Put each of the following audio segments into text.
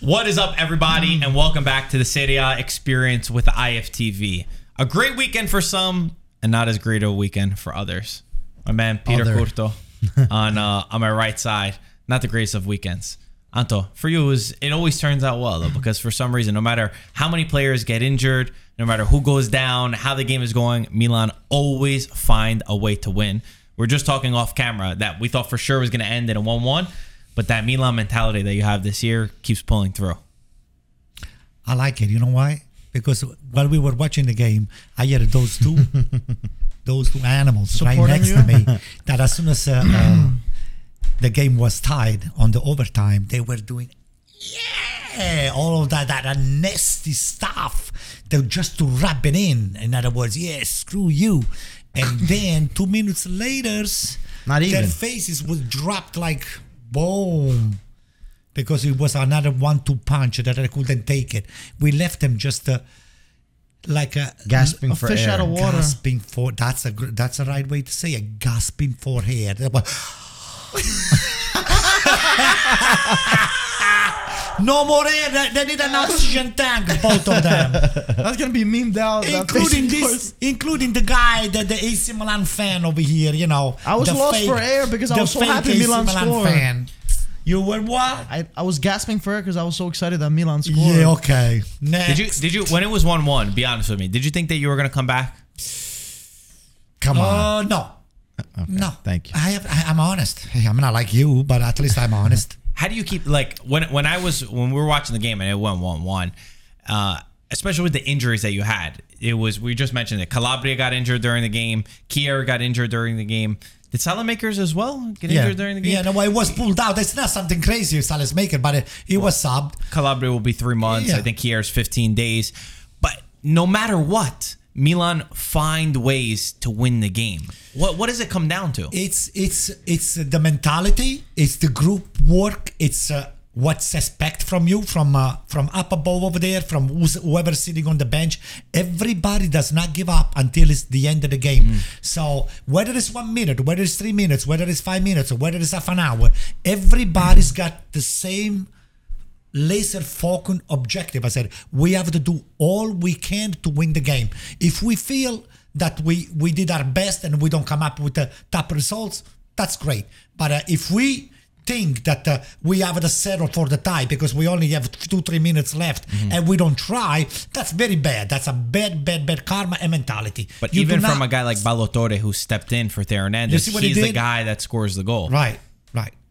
What is up, everybody, and welcome back to the Serie A experience with IFTV. A great weekend for some, and not as great a weekend for others. My man Peter Other. Curto on uh, on my right side. Not the greatest of weekends. Anto, for you, it, was, it always turns out well though, because for some reason, no matter how many players get injured, no matter who goes down, how the game is going, Milan always find a way to win. We're just talking off camera that we thought for sure was going to end in a one-one, but that Milan mentality that you have this year keeps pulling through. I like it. You know why? Because while we were watching the game, I had those two, those two animals right next you? to me. That as soon as uh, uh, the game was tied on the overtime, they were doing yeah, all of that, that, that nasty stuff. They just to rub it in. In other words, yeah, screw you. And then two minutes later, Not their faces was dropped like boom because it was another one-two punch that I couldn't take it. We left them just uh, like a Gasping a for fish air. out of Water. Gasping for that's a that's the right way to say it. Gasping for air. They were- no more air. They, they need an oxygen tank, both of them, That's gonna be memed out. that including this, course. including the guy, that the AC Milan fan over here. You know, I was lost fake- for air because I was so fake happy AC Milan scored. fan. You were what? I, I was gasping for air because I was so excited that Milan scored. Yeah, okay. Next. Did you did you when it was one one? Be honest with me. Did you think that you were gonna come back? Come on. Uh, no. No. thank you. I have, I, I'm honest. Hey, I'm not like you, but at least I'm honest. How do you keep like when when I was when we were watching the game and it went one one, uh, especially with the injuries that you had. It was we just mentioned that Calabria got injured during the game. Kjaer got injured during the game. Did Saelemaekers as well get yeah. injured during the game? Yeah, no, it was pulled out. It's not something crazy, Saelemaekers, but it, it was subbed. Calabria will be three months. Yeah. I think Kjaer's 15 days. But no matter what, Milan find ways to win the game. What what does it come down to? It's it's it's the mentality. It's the group work. It's uh, what's expect from you from uh, from up above over there, from who's, whoever's sitting on the bench. Everybody does not give up until it's the end of the game. So whether it's one minute, whether it's three minutes, whether it's five minutes, or whether it's half an hour, everybody's got the same laser focused objective. I said we have to do all we can to win the game. If we feel that we we did our best and we don't come up with the top results, that's great. But uh, if we think that uh, we have to settle for the tie because we only have two three minutes left and we don't try, that's very bad. That's a bad bad bad karma and mentality. But You even from not- a guy like Ballo-Touré who stepped in for Theo Hernandez, see what he he's the guy that scores the goal. Right.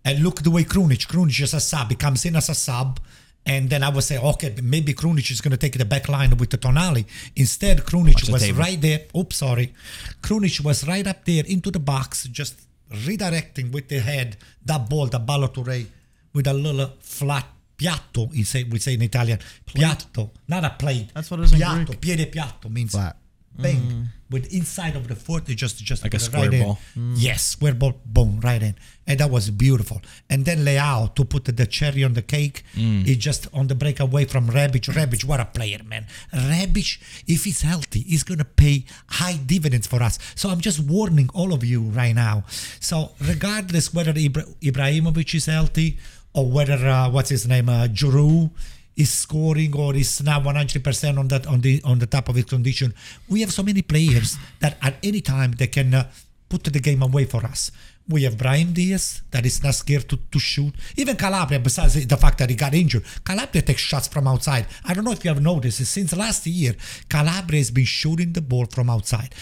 And look the way Krunic, Krunic is a sub. He comes in as a sub. And then I would say, okay, maybe Krunic is going to take the back line with the Tonali. Instead, Krunic was table. right there. Oops, sorry. Krunic was right up there into the box, just redirecting with the head that ball, the Ballo-Touré, with a little flat piatto, we say, we say in Italian. Piatto, not a plate. That's what it is in piatto, Greek. Piede piatto means Flat. bang mm. With inside of the foot. It just just Like a put it square right in. ball. Yes, square ball, boom, right in, and that was beautiful. And then Leao to put the cherry on the cake. He just on the breakaway from Rebic. Rebic, what a player, man! Rebic, if he's healthy, he's gonna pay high dividends for us. So I'm just warning all of you right now. So regardless whether Ibra- Ibrahimovic is healthy or whether uh, what's his name, uh, Giroud is scoring or is now 100% on that on the on the top of his condition. We have so many players that at any time they can uh, put the game away for us. We have Brahim Diaz that is not scared to, to shoot. Even Calabria, besides the fact that he got injured, Calabria takes shots from outside. I don't know if you have noticed, since last year, Calabria has been shooting the ball from outside.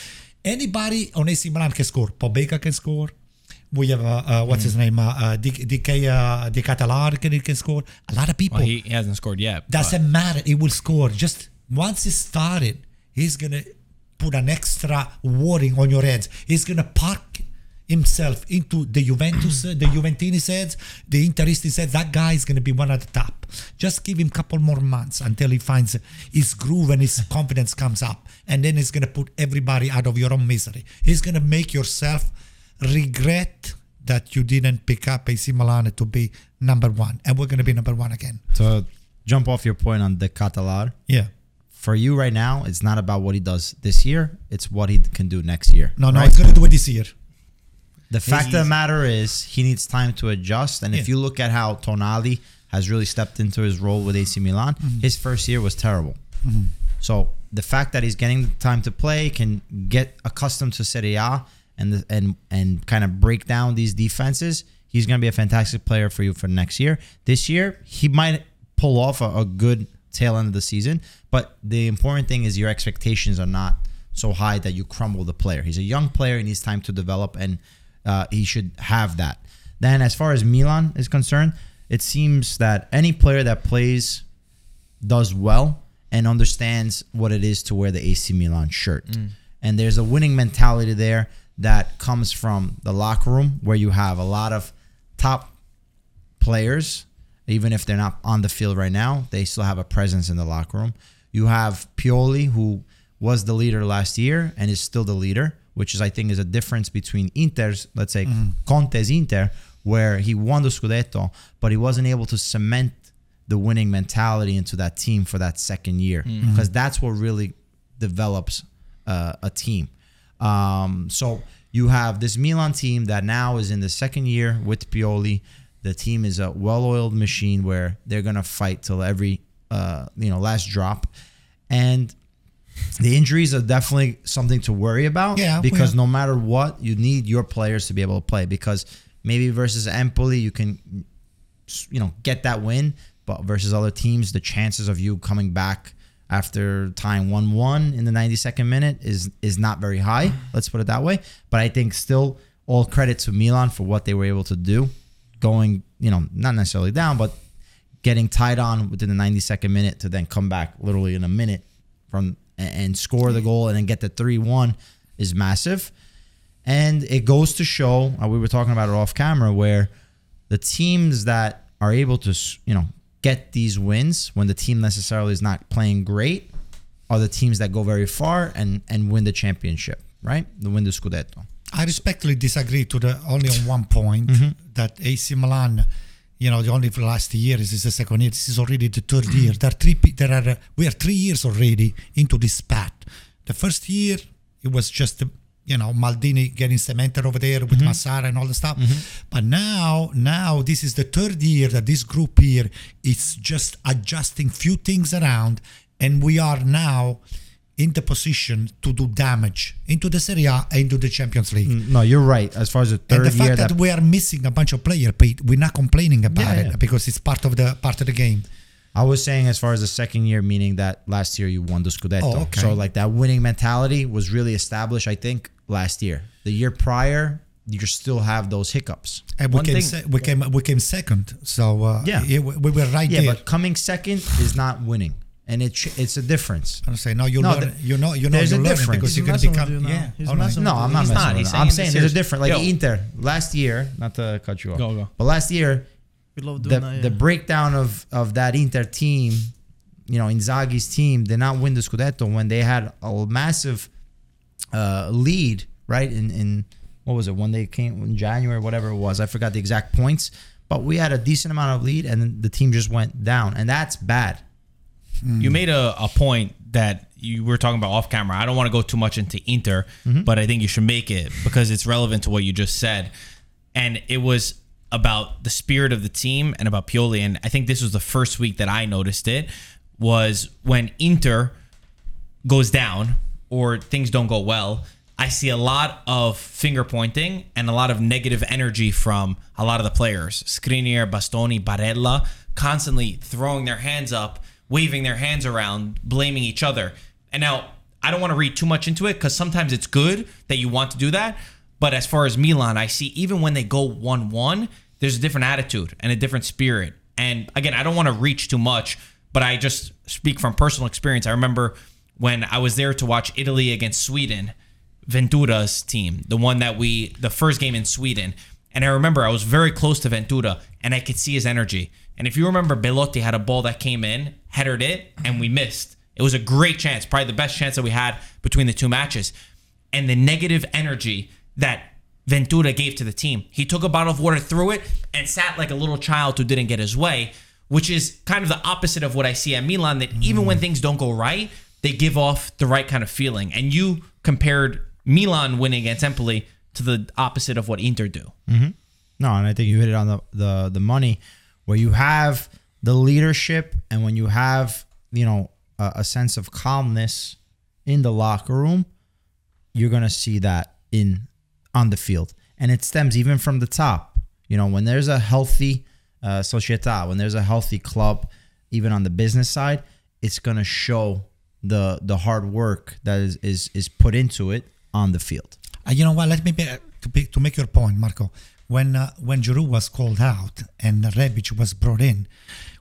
Anybody on AC Milan can score. Pobega can score. We have uh, uh, what's his name? Uh, uh, DK uh, De Ketelaere can, can score. A lot of people. Well, he, he hasn't scored yet. Doesn't matter. He will score. Just once it started, he's gonna put an extra warning on your heads. He's gonna park himself into the Juventus, uh, the Juventini heads, the Interisti heads. That guy is gonna be one at the top. Just give him a couple more months until he finds his groove and his confidence comes up, and then he's gonna put everybody out of your own misery. He's gonna make yourself regret that you didn't pick up AC Milan to be number one, and we're gonna be number one again. To jump off your point on De Ketelaere, Yeah. for you right now, it's not about what he does this year; it's what he can do next year. No, no, right? he's gonna do it this year. The fact of the matter is, he needs time to adjust. And if you look at how Tonali has really stepped into his role with AC Milan. Mm-hmm. His first year was terrible. Mm-hmm. So the fact that he's getting the time to play can get accustomed to Serie A and the, and and kind of break down these defenses. He's going to be a fantastic player for you for next year. This year, he might pull off a, a good tail end of the season, but the important thing is your expectations are not so high that you crumble the player. He's a young player; he needs time to develop, and uh, he should have that. Then, as far as Milan is concerned, it seems that any player that plays does well and understands what it is to wear the AC Milan shirt. And there's a winning mentality there that comes from the locker room where you have a lot of top players, even if they're not on the field right now, they still have a presence in the locker room. You have Pioli, who was the leader last year and is still the leader, which is I think is a difference between Inter's, let's say Conte's Inter, where he won the Scudetto, but he wasn't able to cement the winning mentality into that team for that second year because that's what really develops uh, a team. Um, so you have this Milan team that now is in the second year with Pioli. The team is a well-oiled machine where they're gonna fight till every uh, you know last drop, and the injuries are definitely something to worry about. Yeah, because no matter what, you need your players to be able to play. Because maybe versus Empoli, you can you know get that win, but versus other teams, the chances of you coming back after tying one one in the 92nd minute is is not very high. Let's put it that way. But I think still all credit to Milan for what they were able to do, going you know not necessarily down, but getting tied on within the 92nd minute to then come back literally in a minute from and and score the goal and then get the 3-1 is massive. And it goes to show, uh, we were talking about it off camera, where the teams that are able to, you know, get these wins when the team necessarily is not playing great are the teams that go very far and and win the championship, right? The win the Scudetto. I respectfully disagree to the only on one point Mm-hmm. that AC Milan, you know, the only for the last year this is the second year. This is already the third year. There are three. There are uh, we are three years already into this spat. The first year it was just you know Maldini getting cemented over there with mm-hmm. Massara and all the stuff. Mm-hmm. But now, now this is the third year that this group here is just adjusting few things around, and we are now in the position to do damage into the Serie A and into the Champions League. Mm, no, you're right. As far as the And third the fact year that, that, we are missing a bunch of players, Pete, we're not complaining about Yeah, it yeah. because it's part of the part of the game. I was saying as far as the second year, meaning that last year you won the Scudetto. Oh, okay. So like that winning mentality was really established, I think, last year. The year prior, you still have those hiccups. And we One came, thing- se- we came, we came second. So uh, Yeah. it- we were right there. Yeah, there. but coming second is not winning, and it ch- it's a difference. I'm saying, no, you No, learn, the- you know, you know, there's you a learn difference. because He's you're gonna become, you now. yeah. He's all right. No, I'm not He's messing not. with He's saying I'm saying there's a serious. difference. Like Yo. Inter last year, not to cut you off, Go, go. but last year We love the doing that. the breakdown of of that Inter team, you know, Inzaghi's team did not win the Scudetto when they had a massive uh, lead, right? In in what was it when they came in January, whatever it was, I forgot the exact points, but we had a decent amount of lead, and the team just went down, and that's bad. You made a, a point that you were talking about off camera. I don't want to go too much into Inter, but I think you should make it because it's relevant to what you just said. And it was about the spirit of the team and about Pioli. And I think this was the first week that I noticed it was when Inter goes down or things don't go well, I see a lot of finger pointing and a lot of negative energy from a lot of the players. Skriniar, Bastoni, Barella constantly throwing their hands up, waving their hands around, blaming each other. And now I don't want to read too much into it because sometimes it's good that you want to do that. But as far as Milan, I see even when they go 1 1, there's a different attitude and a different spirit. And again, I don't want to reach too much, but I just speak from personal experience. I remember when I was there to watch Italy against Sweden, Ventura's team, the one that we, the first game in Sweden. And I remember I was very close to Ventura and I could see his energy. And if you remember, Belotti had a ball that came in, headed it, and we missed. It was a great chance, probably the best chance that we had between the two matches. And the negative energy that Ventura gave to the team. He took a bottle of water, threw it, and sat like a little child who didn't get his way, which is kind of the opposite of what I see at Milan. That even when things don't go right, they give off the right kind of feeling. And you compared Milan winning against Empoli to the opposite of what Inter do. Mm-hmm. No, and I think you hit it on the the, the money where you have the leadership and when you have you know a, a sense of calmness in the locker room, you're gonna see that in on the field, and it stems even from the top. You know, when there's a healthy uh, società, when there's a healthy club, even on the business side, it's gonna show the the hard work that is is, is put into it on the field. Uh, you know what? Let me be, to, be, to make your point, Marco. When uh, when Giroud was called out and Rebic was brought in,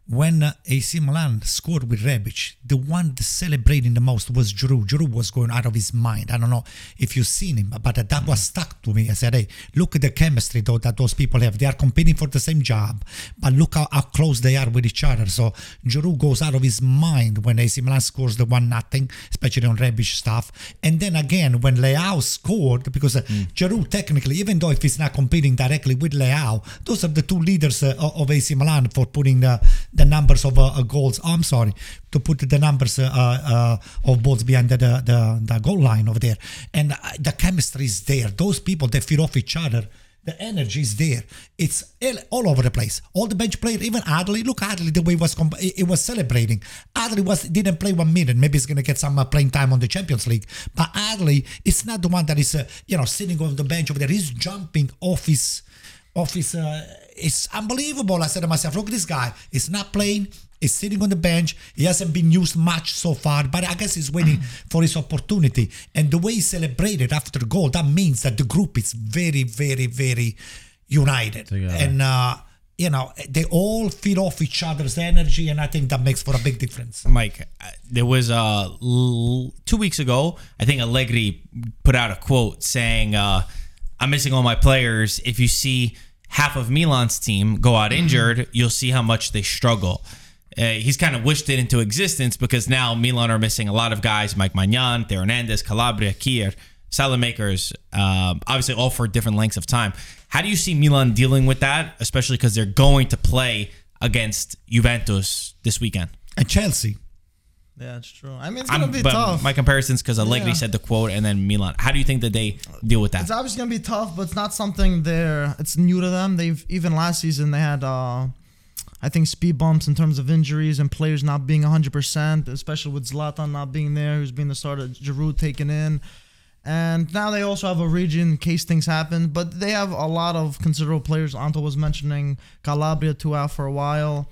when uh, AC Milan scored with Rebic, the one celebrating the most was Giroud. Giroud was going out of his mind. I don't know if you've seen him, but that was stuck to me. I said, hey, look at the chemistry though that those people have. They are competing for the same job, but look how, how close they are with each other. So Giroud goes out of his mind when AC Milan scores the one nothing, especially on Rebic stuff. And then again, when Leao scored, because uh, mm. Giroud technically, even though if he's not competing directly with Leao, those are the two leaders uh, of AC Milan for putting the, the numbers of uh, goals. Oh, I'm sorry to put the numbers uh, uh, of balls behind the, the, the goal line over there, and the chemistry is there. Those people they feed off each other. The energy is there. It's all over the place. All the bench players, even Adli. Look, Adli, the way was comp- it was celebrating. Adli was didn't play one minute. Maybe he's gonna get some uh, playing time on the Champions League. But Adli, it's not the one that is uh, you know sitting on the bench over there. He's jumping off his off his. Uh, it's unbelievable. I said to myself, look, at this guy is not playing. He's sitting on the bench. He hasn't been used much so far, but I guess he's waiting for his opportunity. And the way he celebrated after the goal, that means that the group is very, very, very united. Together. And, uh, you know, they all feed off each other's energy, and I think that makes for a big difference. Mike, uh, there was uh, two weeks ago, I think Allegri put out a quote saying, uh, I'm missing all my players. If you see half of Milan's team go out injured, you'll see how much they struggle. Uh, he's kind of wished it into existence because now Milan are missing a lot of guys Mike Maignan, Theo Hernandez, Calabria, Kjaer, Saelemaekers, um, obviously all for different lengths of time. How do you see Milan dealing with that, especially because they're going to play against Juventus this weekend? And Chelsea. Yeah, it's true. I mean, it's gonna I'm, be tough. My comparisons because Allegri yeah. said the quote, and then Milan. How do you think that they deal with that? It's obviously gonna be tough, but it's not something they're. It's new to them. They've even last season they had, uh, I think, speed bumps in terms of injuries and players not being 100, percent especially with Zlatan not being there, who's been the starter, Giroud taken in. And now they also have a region in case things happen, but they have a lot of considerable players. Anto was mentioning Calabria two out for a while.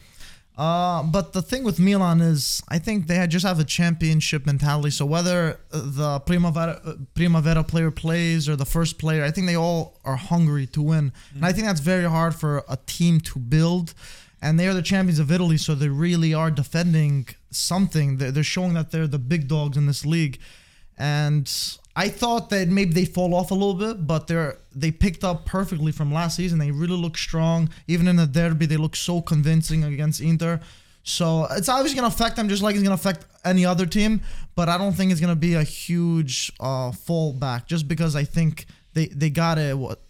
Uh, but the thing with Milan is, I think they just have a championship mentality. So whether the Primavera, Primavera player plays or the first player, I think they all are hungry to win. Mm-hmm. And I think that's very hard for a team to build. And they are the champions of Italy, so they really are defending something. They're showing that they're the big dogs in this league. And I thought that maybe they fall off a little bit, but they're they picked up perfectly from last season. They really look strong. Even in the derby, they look so convincing against Inter. So it's obviously gonna affect them just like it's gonna affect any other team. But I don't think it's gonna be a huge uh, fallback just because I think they they got it. What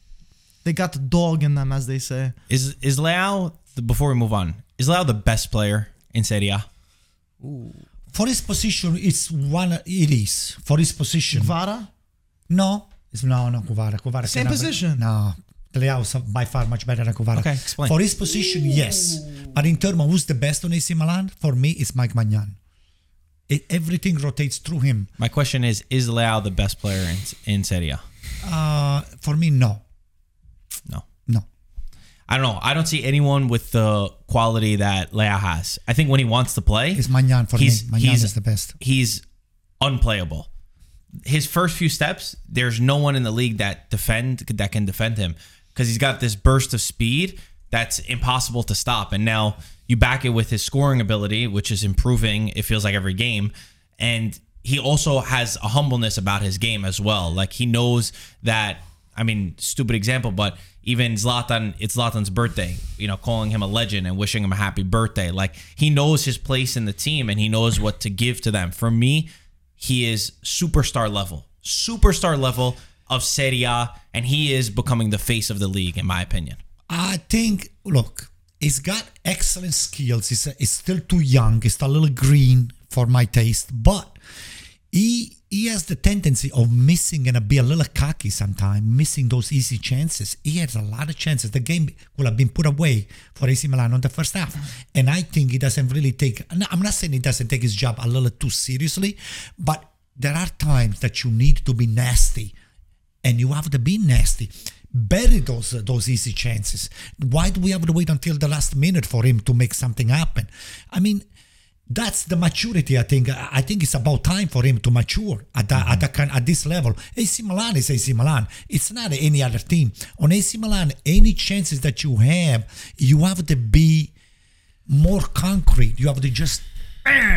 they got the dog in them, as they say. Is is Leao before we move on? Is Leao the best player in Serie A? Ooh for his position, it's one. It is for his position. Kvara? No, it's no, no Kvara. Kvara. Same position. No, Leao is by far much better than Kvara. Okay, explain. For his position, yes, but in terms of who's the best on AC Milan, for me, it's Mike Maignan. It, everything rotates through him. My question is: Is Leao the best player in in Serie A? Uh, for me, no. No. I don't know. I don't see anyone with the quality that Leao has. I think when he wants to play, it's Maignan for he's, me. Maignan is the best. He's unplayable. His first few steps, there's no one in the league that defend that can defend him because he's got this burst of speed that's impossible to stop. And now you back it with his scoring ability, which is improving. It feels like every game, and he also has a humbleness about his game as well. Like he knows that. I mean, stupid example, but even Zlatan, it's Zlatan's birthday, you know, calling him a legend and wishing him a happy birthday. Like he knows his place in the team and he knows what to give to them. For me, he is superstar level, superstar level of Serie A, and he is becoming the face of the league, in my opinion. I think, look, he's got excellent skills. He's, he's still too young. He's still a little green for my taste, but he he has the tendency of missing and be a little cocky sometimes, missing those easy chances. He has a lot of chances. The game could have been put away for AC Milan on the first half. And I think he doesn't really take, I'm not saying he doesn't take his job a little too seriously, but there are times that you need to be nasty and you have to be nasty. Bury those those easy chances. Why do we have to wait until the last minute for him to make something happen? I mean, that's the maturity. I think. I think it's about time for him to mature at that, at, that kind, at this level. AC Milan is AC Milan. It's not any other team. On AC Milan, any chances that you have, you have to be more concrete. You have to just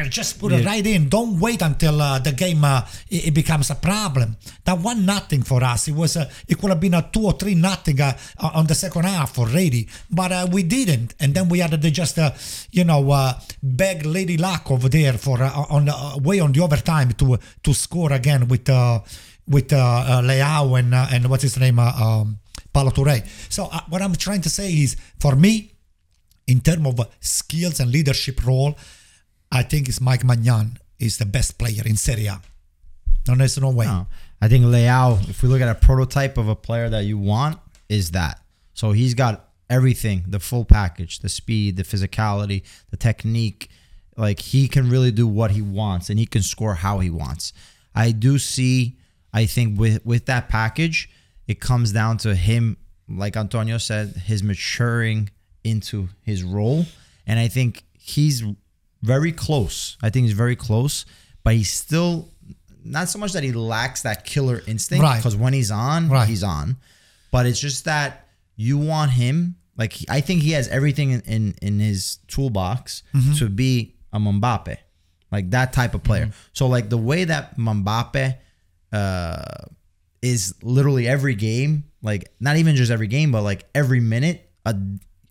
just put it right in. Don't wait until uh, the game uh, it, it becomes a problem. That one nothing for us. It was uh, it could have been a two or three nothing uh, on the second half already, but uh, we didn't. And then we had to just uh, you know uh, beg Lady Luck over there for uh, on the uh, way on the overtime to to score again with uh, with uh, uh, Leao and uh, and what's his name uh, um, Ballo-Touré. So uh, what I'm trying to say is for me in terms of skills and leadership role, I think it's Mike Maignan is the best player in Serie A. No, there's no way. No. I think Leao, if we look at a prototype of a player that you want, is that. So he's got everything, the full package, the speed, the physicality, the technique. Like he can really do what he wants and he can score how he wants. I do see, I think with with that package, it comes down to him, like Antonio said, his maturing into his role. And I think he's very close. I think he's very close, but he's still not so much that he lacks that killer instinct Right. because when he's on, Right. he's on. But it's just that you want him like I think he has everything in in, in his toolbox Mm-hmm. to be a Mbappe, like that type of player. Mm-hmm. So like the way that Mbappe uh, is literally every game, like not even just every game, but like every minute a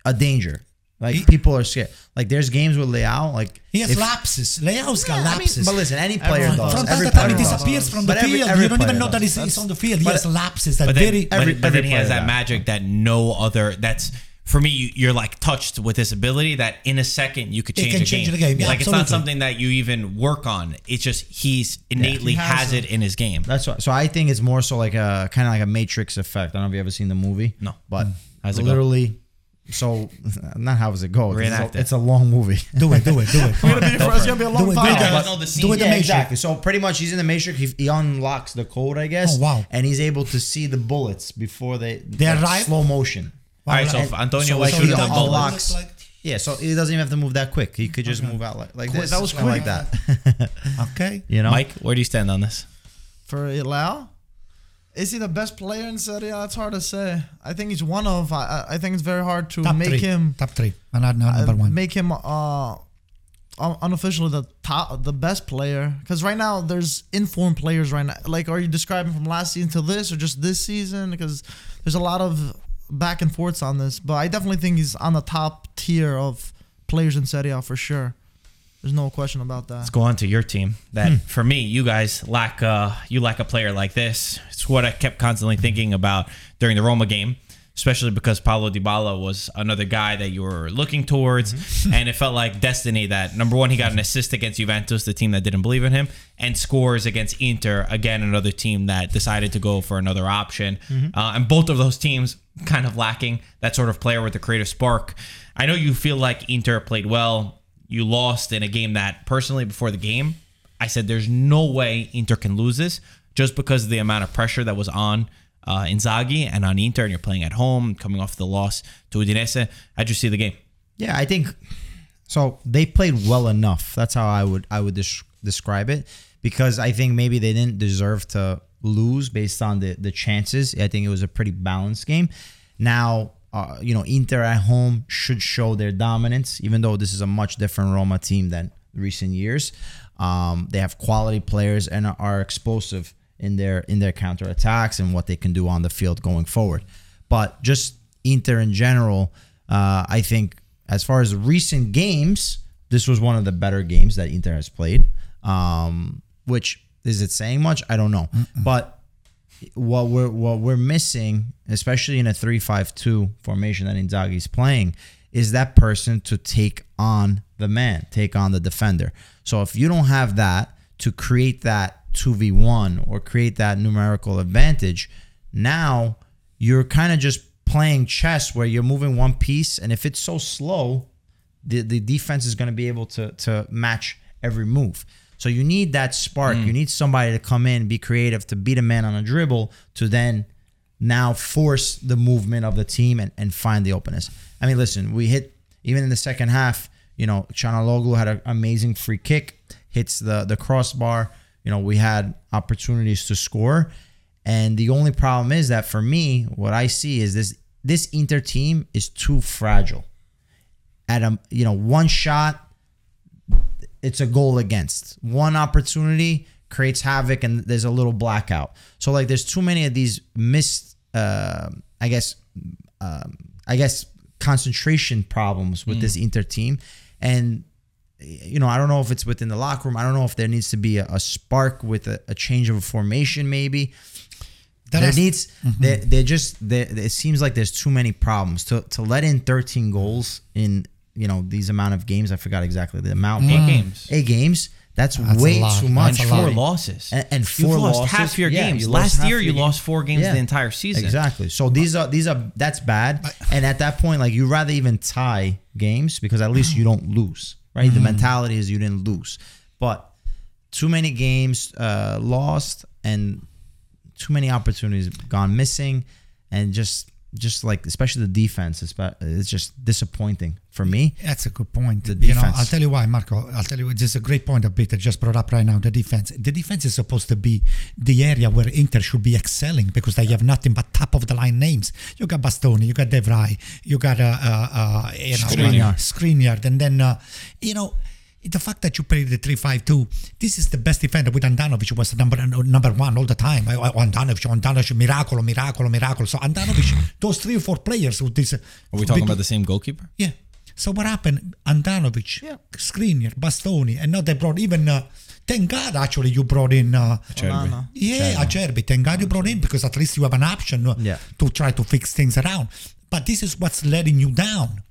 a danger. Like He- people are scared. Like there's games with Leao, like He has if- lapses. Leao's got Yeah, I mean, but listen, any player Everyone does. from does. time Every to time, he disappears from the But every- field. every you don't even player know that he's, he's on the field. He but- has lapses that But then, very. but, every- but every then he has that does. magic that no other. That's for me. You, you're like touched with this ability that in a second you could It change, can a change game. the game. Yeah, like it's not something that you even work on. It's just he's innately He has has, it. it in his game. That's why. So I think it's more so like a kind of like a Matrix effect. I don't know if you ever seen the movie. No. but How's it literally. So not how does it go? 'cause Reenact It's a, it's a long movie. do it, do it, do it. It's gonna be a long Do it, do it, I guys. know Do it the yeah, exactly. So pretty much he's in the Matrix. He, he unlocks the code, I guess. Oh, wow. And he's able to see the bullets before they They like, arrive? slow motion. All right, so And- Antonio so was like shooting he the unlocks- bullets. Locks. Yeah, so he doesn't even have to move that quick. He could just move out like, like this. That was something like quick. that. Okay. you know, Mike, where do you stand on this? For Leao, is he the best player in Serie A? It's hard to say. I think he's one of. I, I- think it's very hard to Top make three. him Top three. And not, not uh, number one. make him uh unofficially the top, the best player. Because right now there's informed players right now. Like, are you describing from last season to this, or just this season? Because there's a lot of back and forths on this. But I definitely think he's on the top tier of players in Serie A for sure. There's no question about that. Let's go on to your team. That Hmm. for me, you guys lack uh you lack a player like this. It's what I kept constantly thinking about during the Roma game, especially because Paulo Dybala was another guy that you were looking towards, Mm-hmm. and it felt like destiny that number one he got an assist against Juventus, the team that didn't believe in him, and scores against Inter, again another team that decided to go for another option, Mm-hmm. uh, and both of those teams kind of lacking that sort of player with the creative spark. I know you feel like Inter played well you lost in a game that personally before the game i said there's no way inter can lose this just because of the amount of pressure that was on uh, Inzaghi and on Inter, and you're playing at home, coming off the loss to Udinese. How'd you see the game? Yeah, I think so. They played well enough. That's how I would I would des- describe it because I think maybe they didn't deserve to lose based on the the chances. I think it was a pretty balanced game. Now, uh, you know, Inter at home should show their dominance, even though this is a much different Roma team than recent years. Um, they have quality players and are explosive in their in their counter attacks and what they can do on the field going forward. But just Inter in general, uh, I think as far as recent games, this was one of the better games that Inter has played. Um, which is it saying much? I don't know. But what we're what we're missing, especially in a three-five-two formation that Inzaghi's playing, is that person to take on the man, take on the defender. So if you don't have that to create that 2v1 or create that numerical advantage. Now you're kind of just playing chess where you're moving one piece, and if it's so slow, the, the defense is going to be able to, to match every move. So you need that spark. Mm. You need somebody to come in, be creative, to beat a man on a dribble, to then now force the movement of the team and, and find the openness. I mean, listen, we hit even in the second half. You know, Calhanoglu had an amazing free kick, hits the the crossbar. You know, we had opportunities to score, and the only problem is that for me, what I see is this this Inter team is too fragile. At a you know one shot, it's a goal against. One opportunity creates havoc and there's a little blackout. So like there's too many of these missed uh, I guess um, I guess concentration problems with this Inter team and you know I don't know if it's within the locker room. I don't know if there needs to be a, a spark with a, a change of a formation maybe. That there has- needs they they just they, it seems like there's too many problems to to let in 13 goals in you know these amount of games. I forgot exactly the amount. Eight but- games. Eight games. That's, That's a way lot. too much. That's a four lot. losses. And- and You've four lost losses. half your Yeah, games. you Last year, you game. lost four games Yeah. the entire season. Exactly. So these are these are that's bad. And at that point, like you rather even tie games because at least you don't lose, right? Mm-hmm. The mentality is you didn't lose, but too many games uh, lost and too many opportunities gone missing, and just just like especially the defense, it's ba- it's just disappointing for me. That's a good point. The You know, defense. I'll tell you why, Marco. I'll tell you. This is a great point that Peter just brought up right now. The defense. The defense is supposed to be the area where Inter should be excelling because they have nothing but top of the line names. You got Bastoni, you got De Vrij, you got uh, uh, uh, you know, Skriniar. Skriniar, and then uh, you know. The fact that you played the 3-5-2, this is the best defender with Handanovic who was number number one all the time. Handanovic, Handanovic, Miracolo, Miracolo, Miracolo. So Handanovic, those three or four players with this. Are we talking about the same goalkeeper? Yeah. So what happened? Handanovic, Yeah. Skriniar, Bastoni, and now they brought even. Uh, thank God, actually, you brought in. Uh, Onana. yeah, Acerbi. Thank God you brought in because at least you have an option uh, Yeah. to try to fix things around. But this is what's letting you down.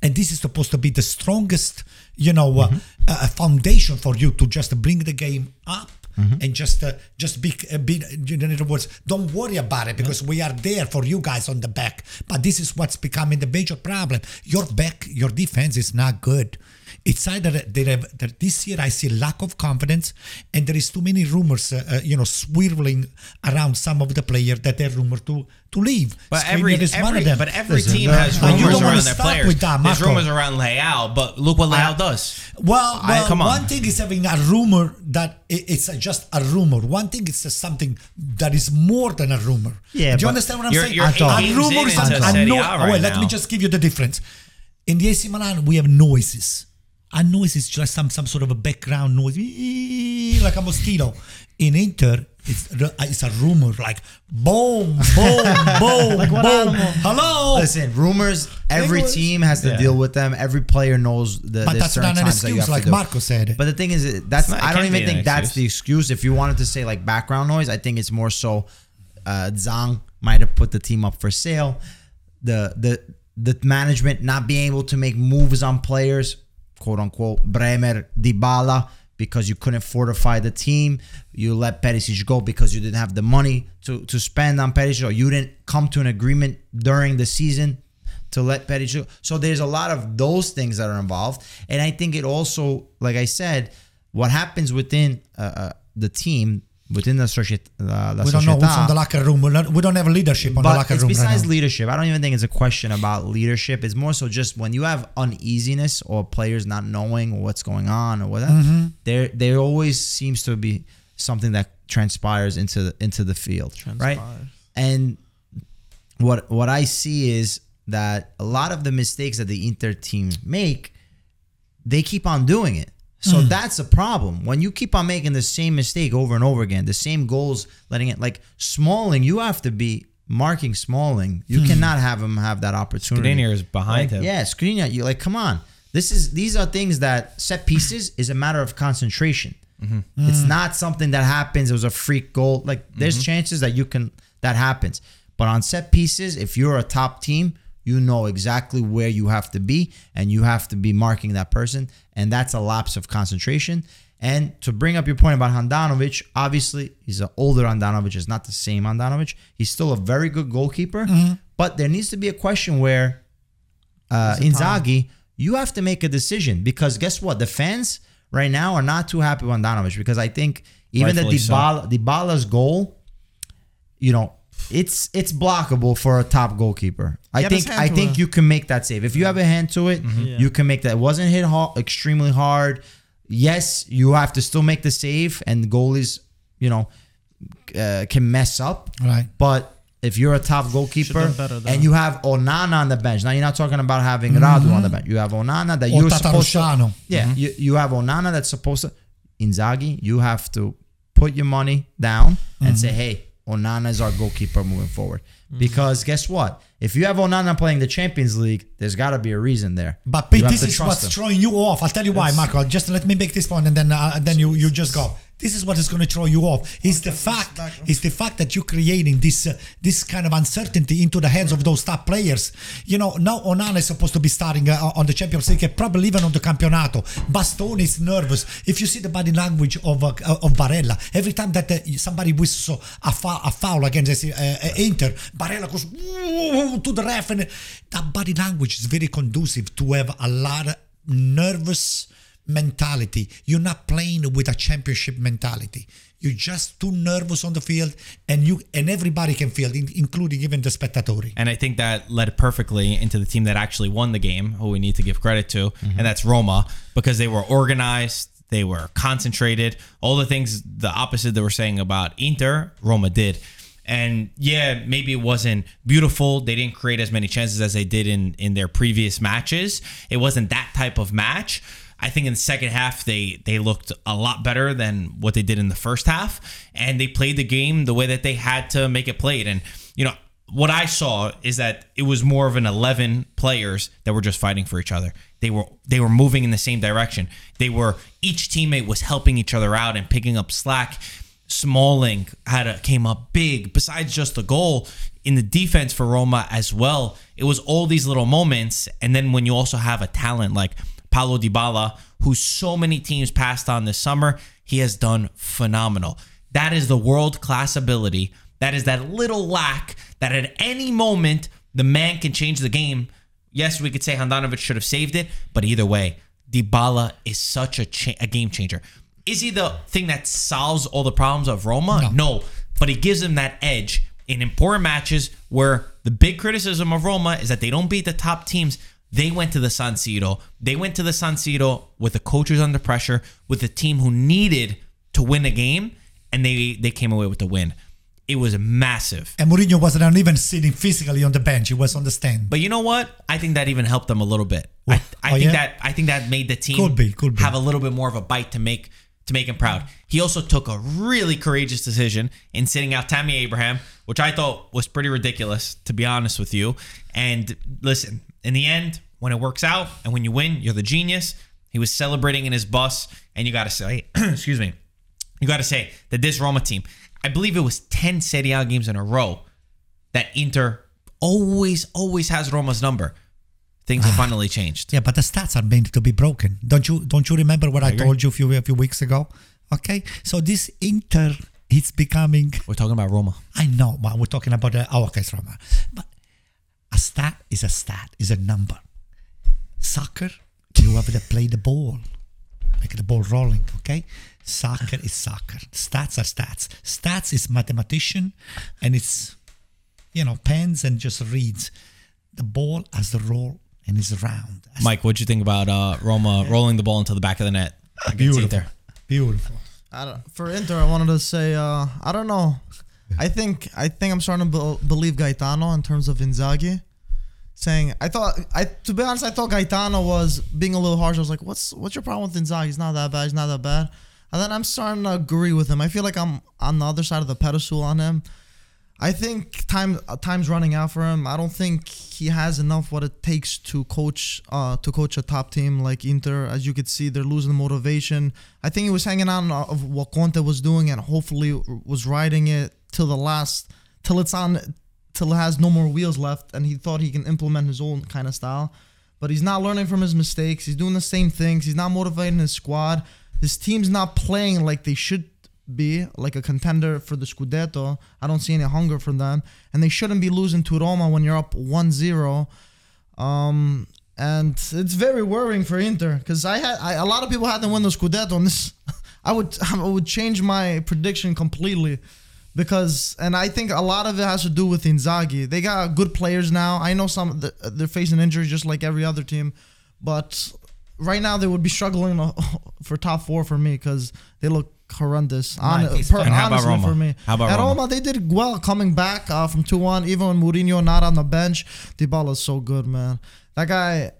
And this is supposed to be the strongest, you know, uh, uh, foundation for you to just bring the game up and just, uh, just be, uh, be, in other words, don't worry about it because we are there for you guys on the back. But this is what's becoming the major problem. Your back, your defense is not good. It's either they have that this year I see lack of confidence, and there is too many rumors, uh, uh, you know, swirling around some of the players that they're rumored to to leave. But Skriniar every, is one every of them. but every Listen, team has and you rumors don't wanna around their players. with that, There's rumors around Leao, but look what Leao does. Well, I- come on. one thing is having a rumor that it's just a rumor. One thing is just something that is more than a rumor. Yeah, Do you understand what I'm you're- saying? you're eight a games rumor in is into a, a Serie no- A oh, right wait, let me now. just give you the difference. In the AC Milan, we have noises. A noise is just some some sort of a background noise, like a mosquito. In Inter, it's it's a rumor, like boom, boom, boom, Like boom. Hello. Listen, rumors. Every English. team has to Yeah. deal with them. Every player knows the. But there's that's certain not an times that you excuse, have to like do. Marco said. But the thing is, that's not- I don't even think that's excuse. the excuse. If you wanted to say like background noise, I think it's more so. Uh, Zhang might have put the team up for sale. The the the management not being able to make moves on players, quote unquote, Bremer, Dybala, because you couldn't fortify the team. You let Perisic go because you didn't have the money to to spend on Perisic, or you didn't come to an agreement during the season to let Perisic. So there's a lot of those things that are involved, and I think it also, like I said, what happens within uh, uh, the team, within the societ, uh, we don't know who's on the locker room. We're not- We don't have leadership on the but locker room. right besides now. leadership. I don't even think it's a question about leadership. It's more so just when you have uneasiness or players not knowing what's going on or whatever. Mm-hmm. There, there always seems to be something that transpires into the, into the field, right? And what what I see is that a lot of the mistakes that the Inter team make, they keep on doing it. So Hmm. that's a problem. When you keep on making the same mistake over and over again, the same goals, letting it like Smalling, you have to be marking Smalling. You hmm. cannot have him have that opportunity. Skriniar is behind Like, him. Yeah, Skriniar, you like come on. This is these are things that set pieces is a matter of concentration. Mm-hmm. It's mm. not something that happens. It was a freak goal. Like there's mm-hmm. chances that you can that happens. But on set pieces, if you're a top team, you know exactly where you have to be and you have to be marking that person. And that's a lapse of concentration. And to bring up your point about Handanovic, obviously he's an older Handanovic, is not the same Handanovic. He's still a very good goalkeeper, but there needs to be a question where uh? Inzaghi, you have to make a decision because guess what? The fans right now are not too happy with Handanovic because I think even the Rightfully so. Dybala, Dybala's goal, you know, it's it's blockable for a top goalkeeper. I He think I think it. you can make that save if you have a hand to it. Mm-hmm. Yeah. You can make that. It wasn't hit hard, extremely hard. Yes, you have to still make the save, and the goalies, you know, uh, can mess up. Right. But if you're a top goalkeeper better and you have Onana on the bench, now you're not talking about having Radu on the mm-hmm. bench. You have Onana that Or you're supposed to. Tatarusanu. Yeah, mm-hmm. you, you have Onana that's supposed to. Inzaghi, you have to put your money down and say, hey, Onana is our goalkeeper moving forward. Because guess what? If you have Onana playing the Champions League, there's got to be a reason there. But Pete, this is what's him. throwing you off. I'll tell you why, Marco. Just let me make this point, and then uh, then you you just go. This is what is going to throw you off. Is the fact is the fact that you're creating this uh, this kind of uncertainty into the hands of those top players. You know, now Onana is supposed to be starting uh, on the Champions League, probably even on the Campionato. Bastoni is nervous. If you see the body language of uh, of Barella, every time that uh, somebody whistles a, foul, a foul against uh, uh, Inter, Barella goes to the ref, and that body language is very conducive to have a lot of nervous mentality. You're not playing with a championship mentality. You're just too nervous on the field, and you and everybody can feel, in- including even the spectatori. And I think that led perfectly into the team that actually won the game, who we need to give credit to, mm-hmm. and that's Roma, because they were organized, they were concentrated, all the things the opposite that we're saying about Inter, Roma did. And yeah, maybe it wasn't beautiful. They didn't create as many chances as they did in in their previous matches. It wasn't that type of match. I think in the second half they they looked a lot better than what they did in the first half, and they played the game the way that they had to make it played. And you know what I saw is that it was more of an eleven players that were just fighting for each other. They were they were moving in the same direction. They were each teammate was helping each other out and picking up slack. Smalling had a, came up big. Besides just the goal in the defense for Roma as well, it was all these little moments. And then when you also have a talent like Paulo Dybala, who so many teams passed on this summer, he has done phenomenal. That is the world class ability. That is that little lack that at any moment the man can change the game. Yes, we could say Handanovic should have saved it, but either way, Dybala is such a cha- a game changer. Is he the thing that solves all the problems of Roma? No. but he gives them that edge in important matches where the big criticism of Roma is that they don't beat the top teams. They went to the San Siro. They went to the San Siro with the coaches under pressure, with a team who needed to win a game, and they they came away with the win. It was massive. And Mourinho wasn't even sitting physically on the bench; he was on the stand. But you know what? I think that even helped them a little bit. I, I Oh, think yeah? that I think that made the team Could be, could be. have a little bit more of a bite to make to make him proud. He also took a really courageous decision in sitting out Tammy Abraham, which I thought was pretty ridiculous, to be honest with you. And listen, in the end, when it works out and when you win, you're the genius. He was celebrating in his bus, and you got to say, excuse me, you got to say that this Roma team, I believe it was 10 Serie A games in a row that Inter always, always has Roma's number. Things have ah. finally changed. Yeah, but the stats are meant to be broken. Don't you? Don't you remember what I, agree. told you a few a few weeks ago? Okay, so this Inter, it's becoming. We're talking about Roma. I know, but we're talking about the our case, Roma. But a stat is a stat, is a number. Soccer, you have to play the ball, make the ball rolling. Okay, soccer is soccer. Stats are stats. Stats is mathematician, and it's you know pens and just reads. The ball has the roll and is round. Mike, what'd you think about uh, Roma rolling the ball into the back of the net Beautiful. Inter? Beautiful. I don't, for Inter, I wanted to say, uh, I don't know. I think I think I'm starting to be- believe Gaetano in terms of Inzaghi. Saying I thought I to be honest, I thought Gaetano was being a little harsh. I was like, what's what's your problem with Inzaghi? He's not that bad. He's not that bad. And then I'm starting to agree with him. I feel like I'm on the other side of the pedestal on him. I think time uh, time's running out for him. I don't think he has enough what it takes to coach uh to coach a top team like Inter. As you could see, they're losing motivation. I think he was hanging on of what Conte was doing and hopefully was riding it till the last till it's on till it has no more wheels left and he thought he can implement his own kind of style. But he's not learning from his mistakes. He's doing the same things. He's not motivating his squad. his team's not playing like they should be, like a contender for the Scudetto. I don't see any hunger from them, and they shouldn't be losing to Roma when you're up 1-0. Um, and it's very worrying for Inter because I had I, a lot of people had them win the Scudetto, and this I would I would change my prediction completely because and I think a lot of it has to do with Inzaghi. They got good players now. I know some they're facing injuries just like every other team, but right now they would be struggling for top four for me because they look horrendous. On, Right, per, And how about Roma? for me, How about At Roma? Roma, they did well coming back uh, from two one. Even when Mourinho not on the bench, Dybala is so good, man. That guy,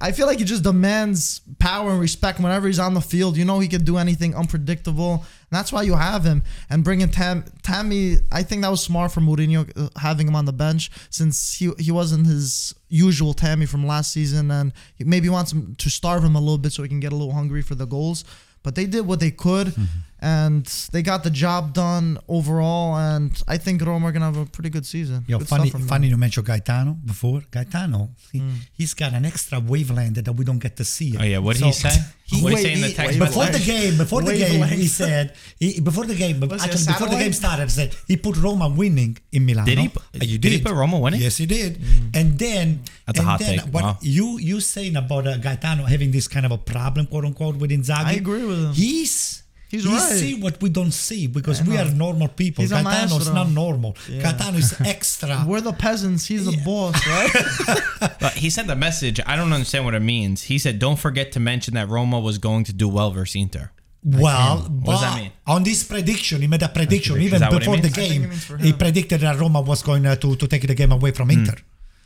I feel like he just demands power and respect whenever he's on the field. You know he can do anything unpredictable. And that's why you have him. And bringing Tam, Tammy, I think that was smart for Mourinho uh, having him on the bench since he he wasn't his usual Tammy from last season, and he maybe wants him to starve him a little bit so he can get a little hungry for the goals. But they did what they could, and they got the job done overall. And I think Roma are gonna have a pretty good season. Yeah, funny, stuff from them. funny you mentioned Gaetano before. Gaetano, he, Mm. he's got an extra wavelength that we don't get to see. Oh yeah, what did So, he say? he- what did he say in the text? wait. Before the game, before the game, he said he, before the game, Was it a actually before the game started, said he put Roma winning in Milano. Did he Uh, you did he put Roma winning? Yes, he did. And then That's a and hot then take. What Wow. you you saying about uh, Gaetano having this kind of a problem, quote unquote, with Inzaghi? I agree with him. He's He's he right. see what we don't see because we are normal people. He's a Gaetano's not normal. Yeah. Gaetano is extra. We're the peasants. He's the boss, right? But he sent a message. I don't understand what it means. He said, "Don't forget to mention that Roma was going to do well versus Inter." Well, What does that mean? on this prediction, he made a prediction Is even that what it before the means? I think game. it means for He predicted that Roma was going uh, to, to take the game away Hmm. from Inter.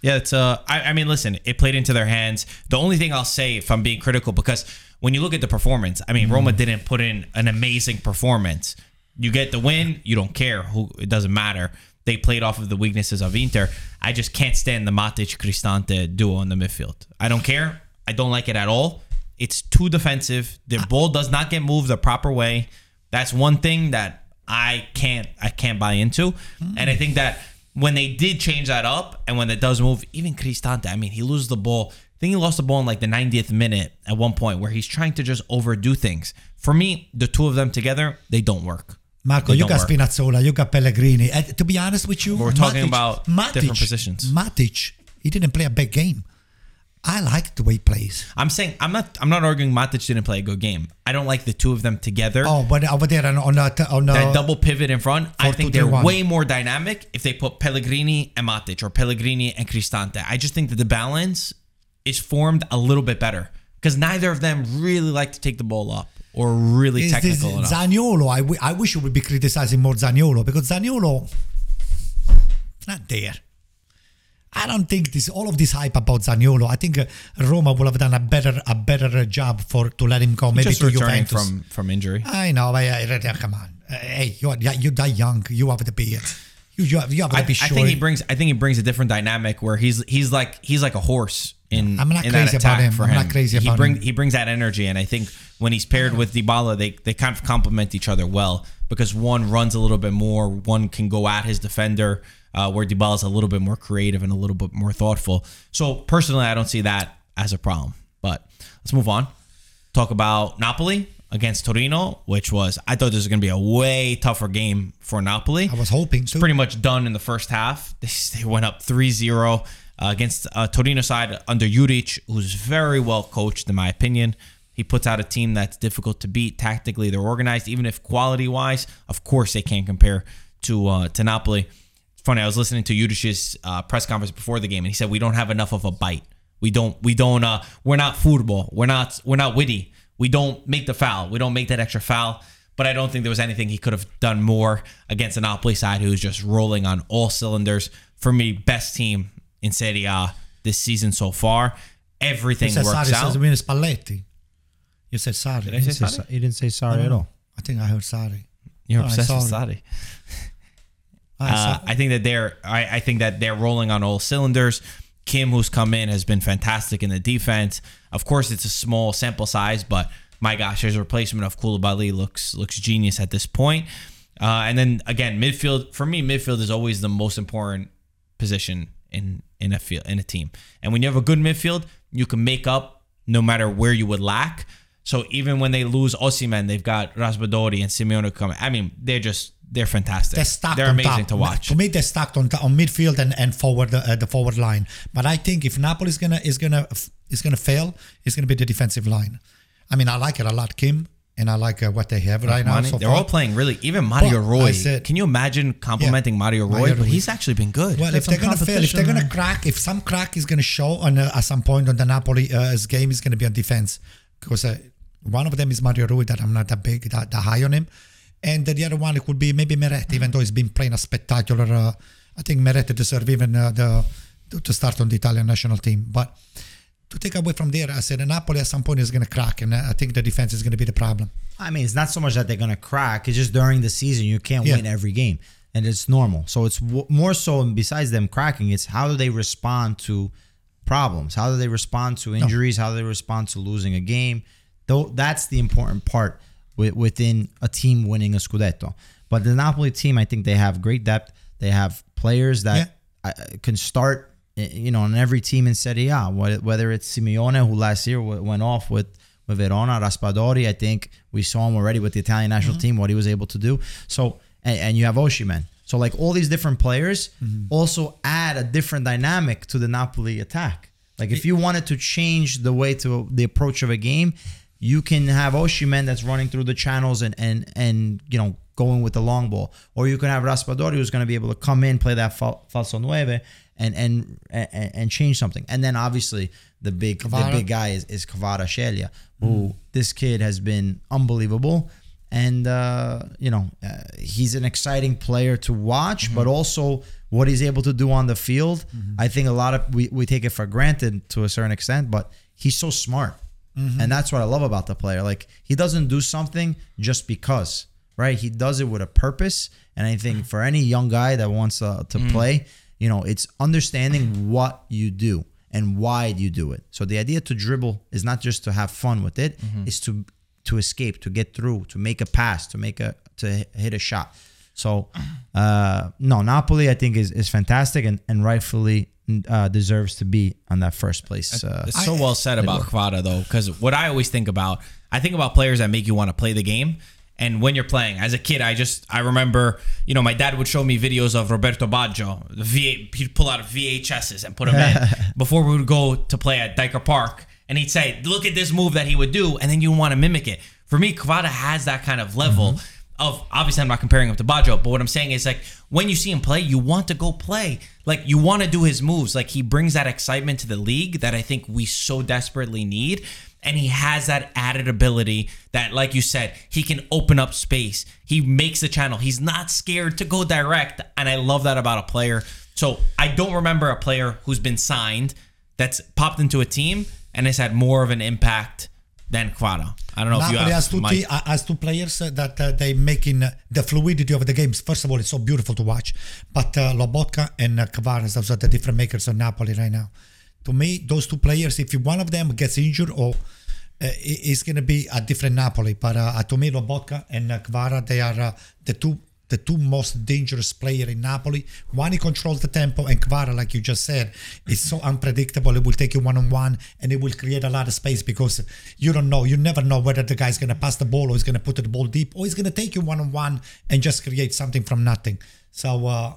Yeah, it's uh I, I mean listen, it played into their hands. The only thing I'll say if I'm being critical because when you look at the performance, I mean Mm. Roma didn't put in an amazing performance. You get the win, you don't care who it doesn't matter. They played off of the weaknesses of Inter. I just can't stand the Matic Cristante duo in the midfield. I don't care. I don't like it at all. It's too defensive. Their ball does not get moved the proper way. That's one thing that I can't I can't buy into. And I think that when they did change that up and when it does move, even Cristante, I mean, he loses the ball. I think he lost the ball in like the 90th minute at one point where he's trying to just overdo things. For me, the two of them together, they don't work. Marco, They you got work. Spinazzola, you got Pellegrini. And to be honest with you, We're talking about different positions. Matic, he didn't play a big game. I like the way he plays. I'm saying I'm not I'm not arguing Matic didn't play a good game. I don't like the two of them together. Oh, but over there on on uh, on that double pivot in front, I think they're one. way more dynamic if they put Pellegrini and Matic or Pellegrini and Cristante. I just think that the balance is formed a little bit better because neither of them really like to take the ball up or really is this technical enough. Zaniolo. I, w- I wish you would be criticizing more Zaniolo because Zaniolo, not there. I don't think this all of this hype about Zaniolo. I think uh, Roma would have done a better a better job for to let him go. Maybe just to returning Juventus. from from injury. I know, but uh, uh, come on. Uh, hey, you're you're that young. You have to be. You you have, you have I, to be I think he brings. I think he brings a different dynamic where he's he's like he's like a horse in. I'm not in crazy about him. For I'm him. not crazy he about bring, him. He brings that energy, and I think when he's paired with Dybala, they they kind of complement each other well because one runs a little bit more, one can go at his defender, uh, where Dybala is a little bit more creative and a little bit more thoughtful. So personally, I don't see that as a problem. But let's move on. Talk about Napoli against Torino, which was I thought this was going to be a way tougher game for Napoli I was hoping so. pretty much done in the first half. They, they went up 3-0 uh, against uh, Torino side under Juric, who's very well coached in my opinion. He puts out a team that's difficult to beat. Tactically, they're organized, even if quality-wise, of course, they can't compare to uh, to Napoli. It's funny. I was listening to Juric's uh, press conference before the game, and he said we don't have enough of a bite. We don't. We don't. Uh, we're not football. We're not. We're not witty. We don't make the foul. We don't make that extra foul. But I don't think there was anything he could have done more against the Napoli side, who's just rolling on all cylinders. For me, best team in Serie A this season so far. Everything You said works Sarri out. says win Spalletti. You said sorry. Did I say He didn't say- he didn't say sorry at all. I think I heard sorry. You're Oh, obsessed with sorry. I Uh, I think that they're I, I think that they're rolling on all cylinders. Kim, who's come in, has been fantastic in the defense. Of course, it's a small sample size, but my gosh, his replacement of Koulibaly looks looks genius at this point. Uh, and then again, midfield for me, midfield is always the most important position in in a field in a team. And when you have a good midfield, you can make up no matter where you would lack. So even when they lose Osimhen, they've got Raspadori and Simeone coming. I mean, they're just they're fantastic. They're stacked They're amazing top. to watch. To me, they're stacked on on midfield and, and forward uh, the forward line. But I think if Napoli is gonna is gonna is gonna fail, it's gonna be the defensive line. I mean, I like it a lot, Kim, and I like uh, what they have right now. So they're far. all playing really. Even Mario Rui. said- Can you imagine complimenting Mario Rui? Mario but he's actually been good. Well, if they're gonna fail, if they're gonna crack, if some crack is gonna show on uh, at some point on the Napoli uh, game is gonna be on defense because uh, one of them is Mario Rui that I'm not that big that, that high on him, and the other one it could be maybe Meret, even though he's been playing a spectacular. Uh, I think Meret deserve even uh, the to start on the Italian national team, but. To take away from there, I said Napoli at some point is going to crack, and I think the defense is going to be the problem. I mean, it's not so much that they're gonna crack. It's just during the season you can't Yeah. win every game, and it's normal. So it's w- more so. And besides them cracking, it's how do they respond to problems? How do they respond to injuries? How do they respond to losing a game? Though that's the important part wi- within a team winning a scudetto. But the Napoli team, I think they have great depth. They have players that uh, can start, Eh, you know, on every team in Serie A. Whether it's Simeone, who last year went off with with Verona, Raspadori. I think we saw him already with the Italian national mm-hmm. team what he was able to do. So and, and you have Osimhen. So like all these different players mm-hmm. also add a different dynamic to the Napoli attack. Like if you wanted to change the way to the approach of a game, you can have Osimhen that's running through the channels and and and you know going with the long ball, or you can have Raspadori who's going to be able to come in, play that fal- falso nueve, and and and, and change something. And then obviously the big the big guy is is Kvaratskhelia, who this kid has been unbelievable. And uh, you know uh, he's an exciting player to watch, but also what he's able to do on the field. I think a lot of we, we take it for granted to a certain extent, but he's so smart. And that's what I love about the player. Like he doesn't do something just because, right? He does it with a purpose. And I think for any young guy that wants uh, to play, you know, it's understanding what you do and why you do it. So the idea to dribble is not just to have fun with it, it's to to escape, to get through, to make a pass, to make a to hit a shot. So uh no, Napoli I think is is fantastic and and rightfully uh, deserves to be on that first place. Uh, It's so well said about Kvara though, because what I always think about, I think about players that make you want to play the game. And when you're playing, as a kid, I just I remember, you know, my dad would show me videos of Roberto Baggio. The V, he'd pull out VHSs and put them in before we would go to play at Diker Park, and he'd say, "Look at this move that he would do," and then you want to mimic it. For me, Kvara has that kind of level. Mm-hmm. Of obviously, I'm not comparing him to Baggio, but what I'm saying is like when you see him play, you want to go play. Like you want to do his moves. Like he brings that excitement to the league that I think we so desperately need. And he has that added ability that, like you said, he can open up space. He makes the channel. He's not scared to go direct. And I love that about a player. So I don't remember a player who's been signed that's popped into a team and has had more of an impact than Kvara. I don't know if you have has two, has two players that uh, they making uh, the fluidity of the games. First of all, it's so beautiful to watch. But uh, Lobotka and uh, those are the different makers of Napoli right now. To me, those two players, if one of them gets injured or uh, it's going to be a different Napoli. But uh, to me, Lobotka and uh, Kvara, they are uh, the two the two most dangerous player in Napoli. One, he controls the tempo, and Kvara, like you just said, is so unpredictable. It will take you one on one, and it will create a lot of space because you don't know. You never know whether the guy's gonna pass the ball or he's gonna put the ball deep or he's gonna take you one on one and just create something from nothing. So uh,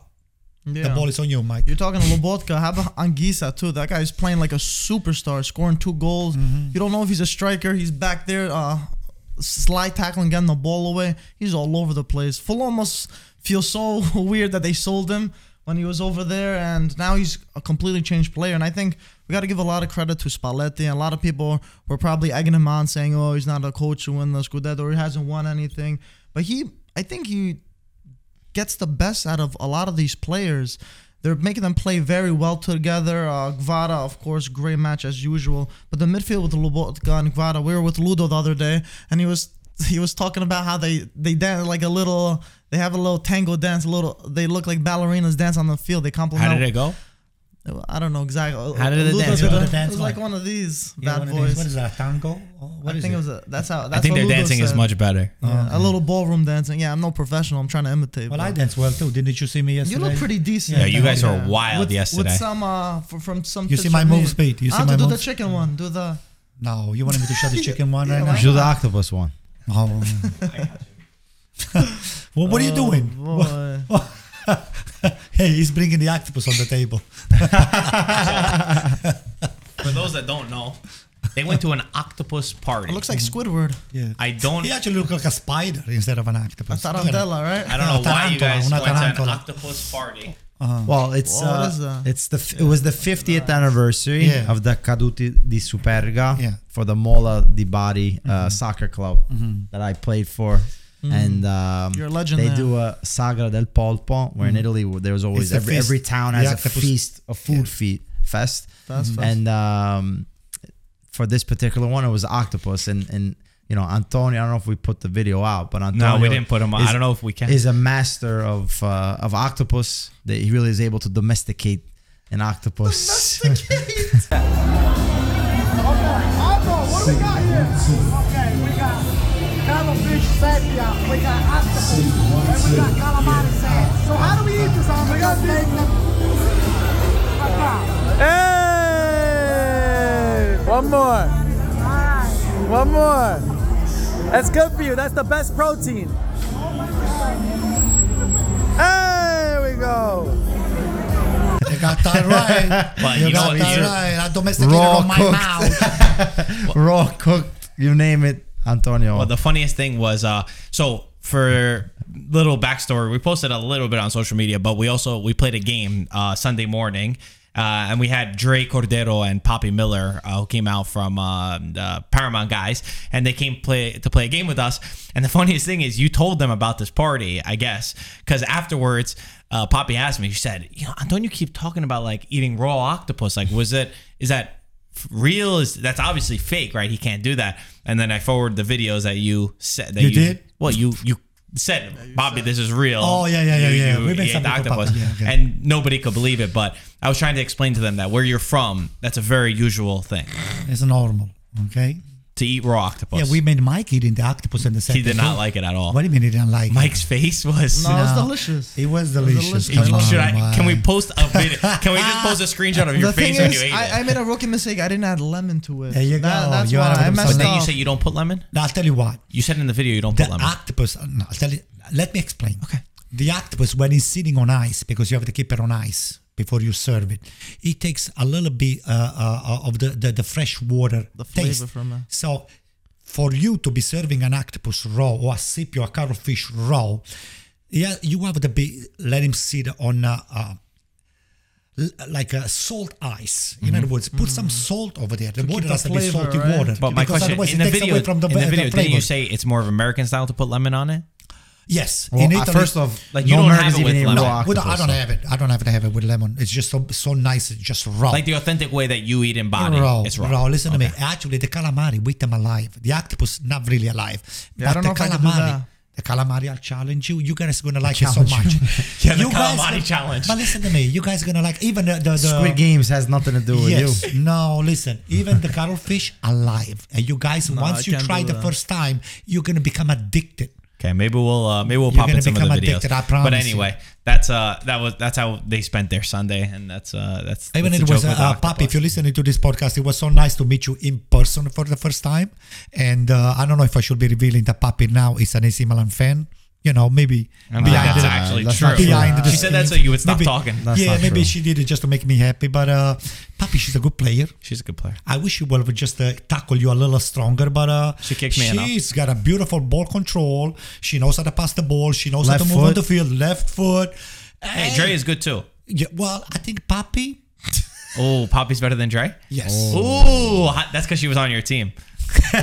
the ball is on you, Mike. You're talking to Lobotka. How about Anguissa too? That guy is playing like a superstar, scoring two goals. Mm-hmm. You don't know if he's a striker. He's back there, uh, slide tackling, getting the ball away. He's all over the place. Full almost feels so weird that they sold him when he was over there, and now he's a completely changed player. And I think we got to give a lot of credit to Spalletti. A lot of people were probably egging him on, saying, "Oh, he's not a coach who win the Scudetto, or he hasn't won anything." But he, I think he gets the best out of a lot of these players. They're making them play very well together. Uh, Kvara, of course, great match as usual. But the midfield with Lobotka and Kvara, we were with Ludo the other day, and he was he was talking about how they they dance like a little. They have a little tango dance. A little. They look like ballerinas dance on the field. They compliment. How did it go? I don't know exactly. How did it Ludo dance? did What it dance It was like like? one of these Yeah, bad what it is- boys. What is that? Tango? Oh, What I is think it it? was a, that's how. That's I think their Ludo dancing is much better. Yeah, a little ballroom dancing. Yeah, I'm no professional. I'm trying to imitate. Well, but- I dance well too. Didn't you see me yesterday? You look pretty decent. Yeah, you guys Yeah. were wild with, yesterday. With some uh, f- from some. You see my move speed. You see I have my to do the chicken one. Do the. No, you wanted me to show the chicken one right now? Do the octopus one. Oh. well, what are you doing? Boy. Hey, he's bringing the octopus on the table. For those that don't know, they went to an octopus party. It looks like Squidward. Yeah. I don't. He actually looked like a spider instead of an octopus. A Look at him. tarantella, right? I don't know why you Tarantula, guys una went to an octopus party. Well, it's What uh, it's the f- it was the 50th anniversary Yeah. of the Caduti di Superga Yeah. for the Mola di Bari uh, soccer club that I played for. And um, You're a legend They there. do a Sagra del Polpo, where in Italy there was always every, feast. every town The has a feast, a food feast fest. That's fast. And um, for this particular one, it was octopus. And and you know, Antonio, I don't know if we put the video out, but Antonio No, we didn't put him. on. is- I don't know if we can. is a master of uh, of octopus. That he really is able to domesticate an octopus. what do we got here? Okay, we got cuttlefish sepia, we got octopus, and we got calamari salad. So how do we eat this on? We got make them. Hey! One more. One more. That's good for you. That's the best protein. There we go. You got that right. But you, you know got what, that you- right. I domesticated Raw on my cooked. mouth. Raw cooked, you name it, Antonio. Well, the funniest thing was, uh, so for little backstory, we posted a little bit on social media, but we also we played a game uh, Sunday morning. Uh, and we had Dre Cordero and Poppy Miller, uh, who came out from uh, the Paramount guys, and they came play to play a game with us. And the funniest thing is, you told them about this party, I guess, because afterwards, uh, Poppy asked me. She said, "You know, you keep talking about like eating raw octopus? Like, was it? Is that real is that's obviously fake, right? He can't do that. And then I forward the videos that you said that You you, did? Well, you you said, Bobby, this is real. Oh, yeah, yeah, yeah, You- yeah. you We've been ate something the octopus, yeah, okay. and nobody could believe it. But I was trying to explain to them that where you're from, that's a very usual thing It's normal. Okay. To eat raw octopus. Yeah, we made Mike eating the octopus in the second. he did not like it at all. What do you mean he didn't like it? Mike's face was. no, it's No. delicious. It was delicious. It was delicious. delicious. Come on, Should I? Can we post a video? Can we just post a screenshot of your the thing face when is, you ate I, I it? made a rookie mistake. I didn't add lemon to it. There you That- go. that's You why I some messed but then you say you don't put lemon. Now, I'll tell you what. You said in the video you don't The put lemon. octopus. No, I'll tell you. Let me explain. Okay. The octopus, when it's sitting on ice, because you have to keep it on ice before you serve it, it takes a little bit uh, uh, of the, the, the fresh water The flavor taste. from it. So, for you to be serving an octopus raw or a sepia or a cuttlefish raw, yeah, you have to be let him sit on uh, uh, l- like a salt ice. In other words, put some salt over there. The water Mm-hmm. the has to be salty right? water. But my because question otherwise in it the takes video, away from the, in the the video, didn't you say it's more of American style to put lemon on it? Yes. Well, in Italy, first off, Like, you no don't have it with lemon. no, I don't so. have it. I don't have to have it with lemon. It's just so so nice. It's just raw. Like the authentic way that you eat in body. raw, it's raw. raw. Listen to me. Actually, the calamari, with them alive. The octopus, not really alive. Yeah, I don't the know if I can do that. the calamari, I'll challenge you. You guys are gonna like it so much. Yeah, the You guys calamari gonna- challenge. But listen to me. You guys are gonna like even the the, the Squid Games has nothing to do with Yes. you. No, listen. Even the cuttlefish alive. And you guys, No, once I you try the that. first time, you're gonna become addicted. Okay, maybe we'll uh, maybe we'll You're pop in some of the videos. addicted, I but anyway, that's uh that was that's how they spent their Sunday, and that's uh that's Even that's it was uh, uh, Papi. If you're listening to this podcast, it was so nice to meet you in person for the first time. And uh, I don't know if I should be revealing that Papi now is an AC Milan fan. You know, maybe I behind that's the, actually that's true. not true. behind the she said that so you would stop Maybe- talking. That's yeah, maybe true. she did it just to make me happy. But uh, Papi, she's a good player. She's a good player. I wish she would have just uh, tackle you a little stronger, but uh, She kicked me enough. She's got a beautiful ball control. She knows how to pass the ball. She knows Left how to move on foot. the field. Left foot. Hey, Dre is good too. Yeah, well, I think Papi. Oh, Poppy's better than Dre. Yes. Ooh, that's because she was on your team. well,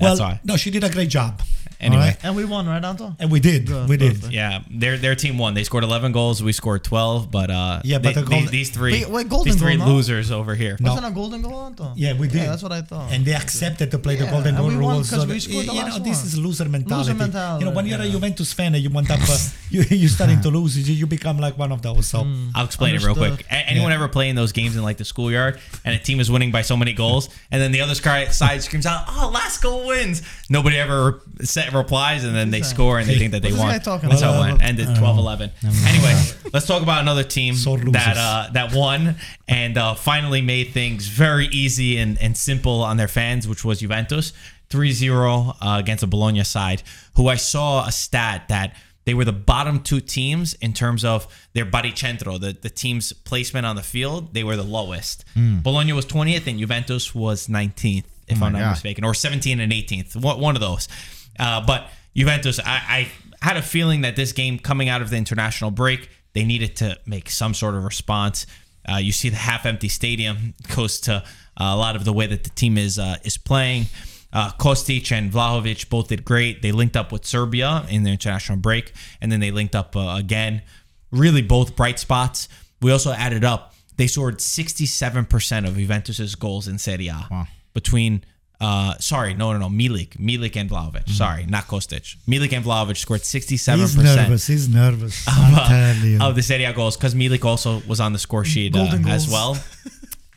that's why. no, she did a great job. Anyway. All right? And we won, right, Anto? and we did. Good, we did. perfect. Yeah, their their team won. They scored 11 goals. We scored 12. But uh, Yeah, but they- the golden- these, these three, Wait, wait, golden these three goal, no? losers over here. No. Wasn't a golden goal, Anto? Yeah, we did. Yeah, that's what I thought. And they accepted to play the golden and goal we won rules. 'cause so we that- scored the you last know, this is loser mentality. Loser mentality, You know, when you're a. Juventus fan and you want up, uh, you you're starting to lose, you, you become like one of those. So I'll explain it real quick. Anyone ever playing those games in like the schoolyard and a team is winning by so many goals, and then the other side screams out, "Oh, last goal wins!" Nobody ever said, replies, and then they score and they think that they What's this won. talking That's how it about? went. Ended 12-11. Anyway, let's talk about another team that uh, that won and uh, finally made things very easy and, and simple on their fans, which was Juventus. 3-0 uh, against the Bologna side, who I saw a stat that they were the bottom two teams in terms of their baricentro, the, the team's placement on the field. They were the lowest. Bologna was 20th and Juventus was 19th, if my I'm not God. mistaken, or 17 and 18th, one, one of those. Uh, but Juventus, I, I had a feeling that this game coming out of the international break, they needed to make some sort of response. Uh, you see the half-empty stadium goes to uh, a lot of the way that the team is uh, is playing. Uh, Kostic and Vlahovic both did great. They linked up with Serbia in the international break, and then they linked up uh, again. Really, both bright spots. We also added up. They scored 67% of Juventus's goals in Serie A Wow. between. Uh, sorry, no, no, no. Milik, Milik and Vlahovic. Sorry, not Kostic. Milik and Vlahovic scored 67% He's nervous. He's nervous. of, uh, of the Serie A goals because Milik also was on the score sheet uh, as well.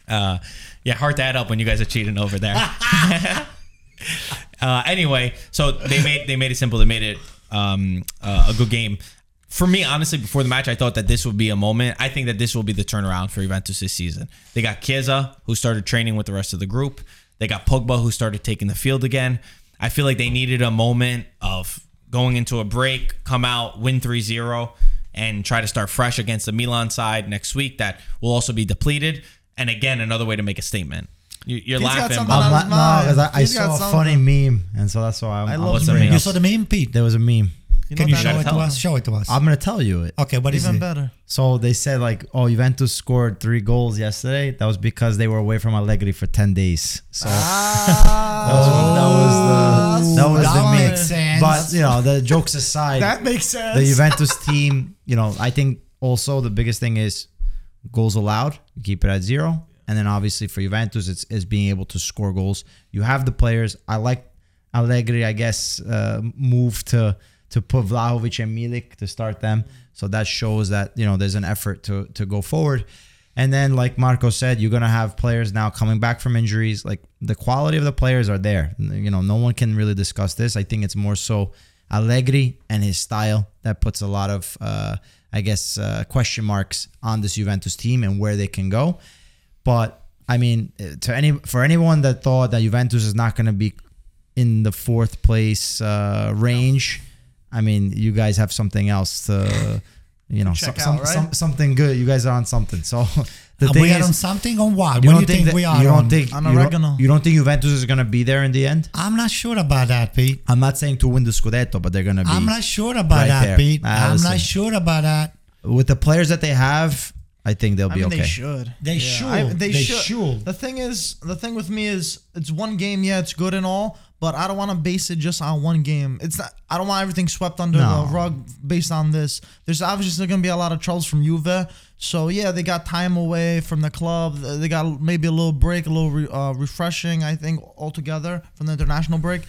Uh, yeah, heart that up when you guys are cheating over there. uh, anyway, so they made they made it simple. They made it um, uh, a good game. For me, honestly, before the match, I thought that this would be a moment. I think that this will be the turnaround for Juventus this season. They got Chiesa, who started training with the rest of the group. They got Pogba, who started taking the field again. I feel like they needed a moment of going into a break, come out, win 3 0, and try to start fresh against the Milan side next week that will also be depleted. And again, another way to make a statement. You, you're He's got laughing, something but on I'm his no, because I. I saw a funny meme, and so that's why I'm. I love what's the meme? you saw the meme, Pete? There was a meme. You Can know you that- show it to us? them. Show it to us. I'm gonna tell you it. okay, what is Even it? better. So they said like, oh, Juventus scored three goals yesterday. That was because they were away from Allegri for ten days. So that was that was the that was that the meme. makes sense. But you know, the jokes aside, That makes sense. the Juventus team, you know, I think also the biggest thing is goals allowed. You keep it at zero, and then obviously for Juventus, it's is being able to score goals. You have the players. I like Allegri, I guess, uh, move to to put Vlahovic and Milik to start them. So that shows that you know there's an effort to to go forward. And then, like Marco said, you're gonna have players now coming back from injuries. Like the quality of the players are there. You know, no one can really discuss this. I think it's more so Allegri and his style that puts a lot of, uh, I guess, uh, question marks on this Juventus team and where they can go. But I mean, to any for anyone that thought that Juventus is not to be in the fourth place uh, range, I mean, you guys have something else to, you know, some, out, right? some, something good. You guys are on something. So the Uh, thing we are is, on something on what? you What do don't you think, think that, we are you don't on? think On you don't, oregano. you don't think Juventus is going to be there in the end? I'm not sure about that, Pete. I'm not saying to win the Scudetto, but they're going to be. I'm not sure about right that, there. Pete. Ah, I'm listen. not sure about that. with the players that they have. I think they'll I be mean, okay. they should. They should. they, They should. should. The thing is, the thing with me is, it's one game. Yeah, it's good and all, but I don't want to base it just on one game. It's not. I don't want everything swept under No. the rug based on this. There's obviously going to be a lot of troubles from Juve. So yeah, they got time away from the club. They got maybe a little break, a little re, uh, refreshing. I think altogether from the international break.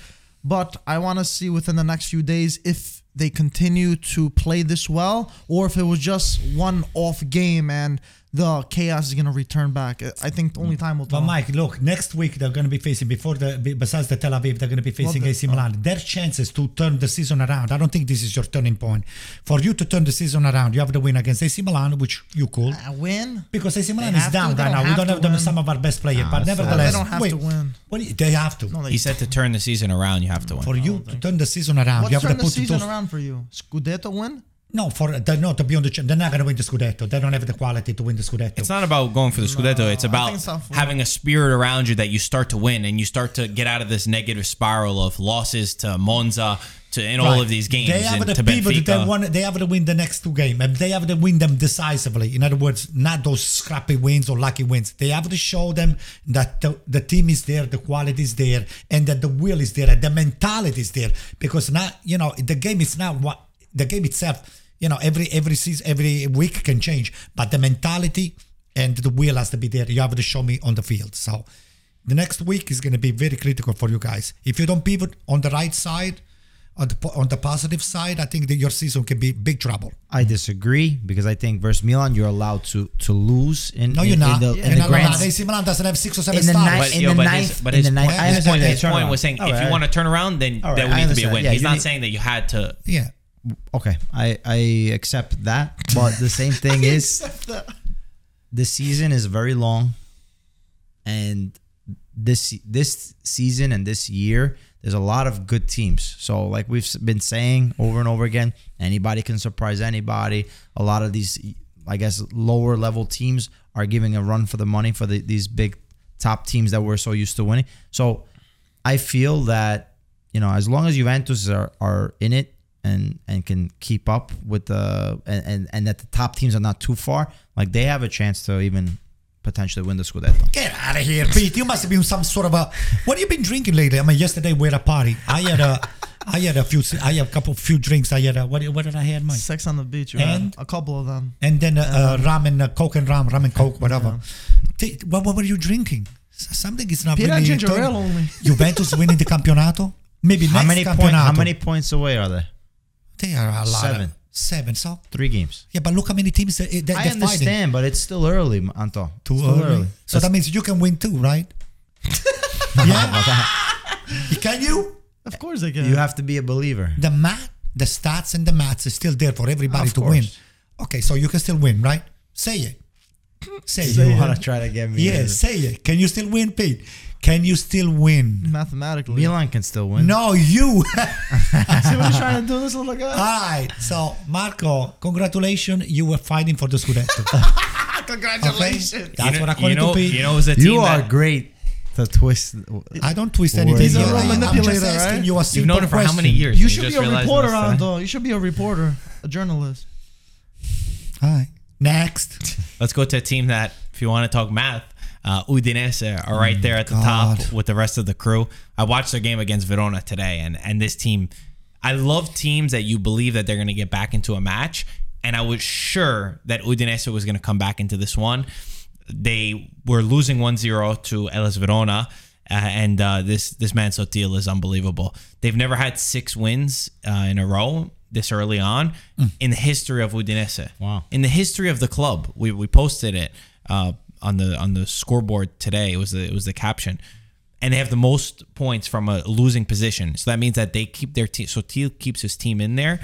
But I want to see within the next few days if they continue to play this well, or if it was just one off game and the chaos is gonna return back. I think the only time will tell. But Mike, look, next week they're going to be facing before the besides the Tel Aviv, they're going to be facing the- AC Milan. Their chances to turn the season around. I don't think this is your turning point. For you to turn the season around, you have to win against AC Milan, which you could. A win. Because AC Milan is have to, down right now. We don't have them some of our best players, but uh, nevertheless, They don't have wait, to win. What you- they have to. No, they he said to turn the season around, you have to win. for you to turn the season around, What's you have to turn the season those, around for you? Scudetto win? No, for they're not to be on the. cha- They're not going to win the Scudetto. They don't have the quality to win the Scudetto. It's not about going for the Scudetto. It's about it's having a spirit around you that you start to win and you start to get out of this negative spiral of losses to Monza to in all of these games They have and the to people that they want. They have to win the next two games, and they have to win them decisively. In other words, not those scrappy wins or lucky wins. They have to show them that the, the team is there, the quality is there, and that the will is there, and the mentality is there. Because now, you know, the game is not what the game itself. You know, every every season, every week can change, but the mentality and the will has to be there. You have to show me on the field. So, the next week is going to be very critical for you guys. If you don't pivot on the right side on the on the positive side, I think that your season can be big trouble. I disagree because I think versus Milan you're allowed to to lose in No, in, you're not. in the, And in the not grand allowed. AC Milan doesn't have six or seven In the stars. night- But, in yo, the but ninth- his, but in his the ninth- point, I his understand point, that his point was saying All if right. you want to turn around, then All right, that would need to be a win. Yeah, He's not need- saying that you had to. yeah. Okay I I accept that but the same thing is the season is very long and this this season and this year there's a lot of good teams. So like we've been saying over and over again anybody can surprise anybody. A lot of these i guess lower level teams are giving a run for the money for the, these big top teams that we're so used to winning. So i feel that you know as long as juventus are, are in it and and can keep up with the and, and and that the top teams are not too far like they have a chance to even potentially win the scudetto Get out of here, Pete. You must have been some sort of a. What have you been drinking lately? I mean, yesterday we had a party. I had a, I had a few, I had a couple, few drinks. I had a, what, what did I have, Mike? Sex on the beach. You And- a couple of them. And then uh, uh, ramen, uh, Coke and ram, ramen Coke, whatever. T- What, what were you drinking? Something is not Peanut really. ginger turn- ale only. Juventus winning the campionato. Maybe how next many campionato. points how many points away are they They are a lot. Seven. Of, seven. So three games yeah, but look how many teams that, that i they're fighting. understand but it's still early anto Too Still early. So that means you can win too, right? yeah. can you? Of course I can. you have to be a believer The math, the stats, and the maths is still there for everybody Of to course. win. Okay, so you can still win, right? Say it. Say, you it. want to try to get me Yeah, say it. Can you still win, Pete? Can you still win? mathematically. Milan can still win No, you. See what he's trying to do, this little guy? All right. So, Marco, congratulations. You were fighting for the Scudetto. Congratulations. Okay? That's you know, what according you know, to Pete. you know, it was a team you are great to twist I don't twist anything. He's a here. I- I'm just manipulator, asking right? you a you've known it for how many years? You and should be a reporter, this today? Ando. You should be a reporter, a journalist. All right. Next. Let's go to a team that, if you want to talk math, uh, Udinese are right there at the Mm, God. top with the rest of the crew. I watched their game against Verona today, and and this team, I love teams that you believe that they're going to get back into a match, and I was sure that Udinese was going to come back into this one. They were losing 1-0 to Hellas Verona. Uh, and uh, this this man Sottil is unbelievable. They've never had six wins uh, in a row this early on in the history of Udinese. Wow. In the history of the club, we, we posted it uh, on the on the scoreboard today. It was the, it was the caption, and they have the most points from a losing position. So that means that they keep their team. Sottil keeps his team in there,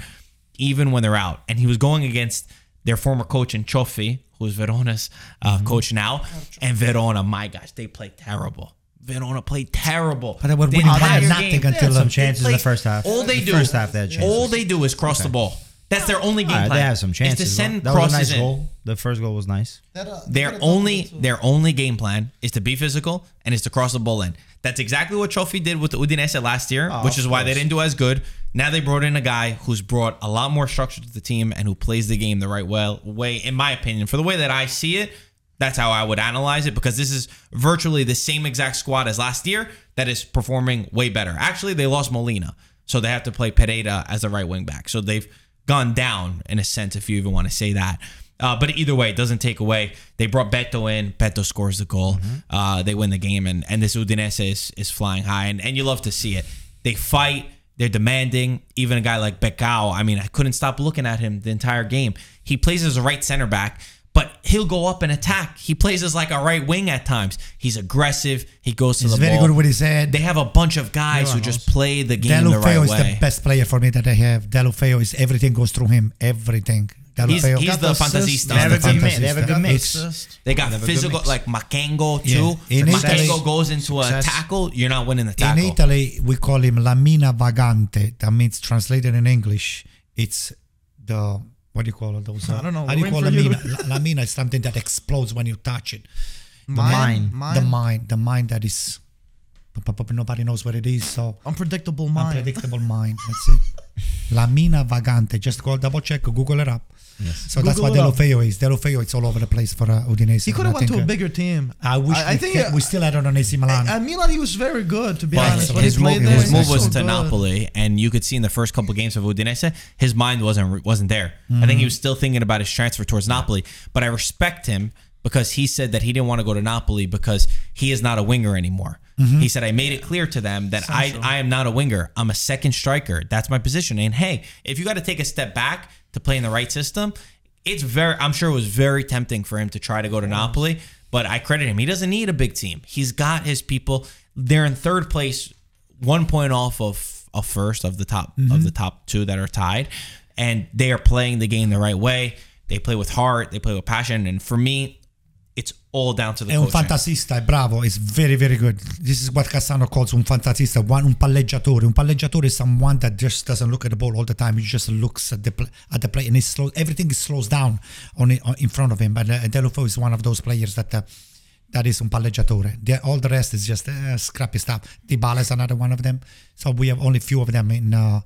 even when they're out. And he was going against their former coach in Cioffi, who's Verona's uh, coach now. And Verona, my gosh, they play terrible. Verona played terrible. But they were The winning by entire nothing game. until some chances in the first half. All they The do, first half they had chances. all they do is cross the ball. That's their only game All right, plan. they have some is chances. to send that was a crosses nice in. goal. The first goal was nice. Their only their only game plan is to be physical and is to cross the ball in. That's exactly what Cioffi did with the Udinese last year, Oh, which of is why they course. didn't do as good. Now they brought in a guy who's brought a lot more structure to the team and who plays the game the right way, way in my opinion. For the way that I see it, that's how I would analyze it because this is virtually the same exact squad as last year that is performing way better. Actually, they lost Molina, so they have to play Pereira as the right wing back. So they've gone down in a sense, if you even want to say that. Uh, but either way, it doesn't take away. They brought Beto in. Beto scores the goal. Uh, they win the game, and, and this Udinese is, is flying high, and, and you love to see it. They fight. They're demanding. Even a guy like Becao, I mean, I couldn't stop looking at him the entire game. He plays as a right center back, but he'll go up and attack. He plays as like a right wing at times. He's aggressive. He goes to He's the very ball. good with his head. They have a bunch of guys who just play the game the Deulofeu right is way. the best player for me that I have. Deulofeu is everything goes through him. Everything. He's, Deulofeu. he's the assist. fantasista. They have a the good mix. They have a good fantasista. mix. They got They have a good physical, mix. like Makengo Yeah. too. In If Italy- Makengo goes into a Success. tackle, you're not winning the tackle. In tackle. Italy, we call him Lamina Vagante. That means translated in English, it's the what do you call it? Those, uh, I don't know. How do you call for you Lamina? La- Lamina is something that explodes when you touch it. Mine. Mine. The mind, the mind that is, nobody knows what it is. So Unpredictable mind. unpredictable mind. That's it. Lamina Vagante. Just go double check, Google it up. Yes. So that's Google what. Deulofeu is. Deulofeu, it's all over the place for uh, Udinese. He could have I went to a uh, bigger team. I wish I, I we, think kept- uh, we still had it on AC Milan. At Milan, he was very good, to be But honest. When his he move, there, his move was so to good. Napoli, and you could see in the first couple games of Udinese, his mind wasn't wasn't there. I think he was still thinking about his transfer towards Napoli. But I respect him because he said that he didn't want to go to Napoli because he is not a winger anymore. Mm-hmm. He said, I made it clear to them that I, I am not a winger. I'm a second striker. That's my position. And hey, if you got to take a step back to play in the right system, it's very, I'm sure it was very tempting for him to try to go to Napoli, but I credit him. He doesn't need a big team. He's got his people. They're in third place, one point off of, of first of the top of mm-hmm. the top two that are tied. And they are playing the game the right way. They play with heart, they play with passion. And for me, it's all down to the È un fantasista, è bravo, is very very good. This is what Cassano calls un fantasista, one, un palleggiatore. Un palleggiatore is someone that just doesn't look at the ball all the time. He just looks at the pl- at the play and it's slow, everything slows down on, it, on in front of him. But uh, Deulofeu is one of those players that uh, that is un palleggiatore. The, all the rest is just uh, scrappy stuff. Dybala is another one of them. So we have only few of them in uh,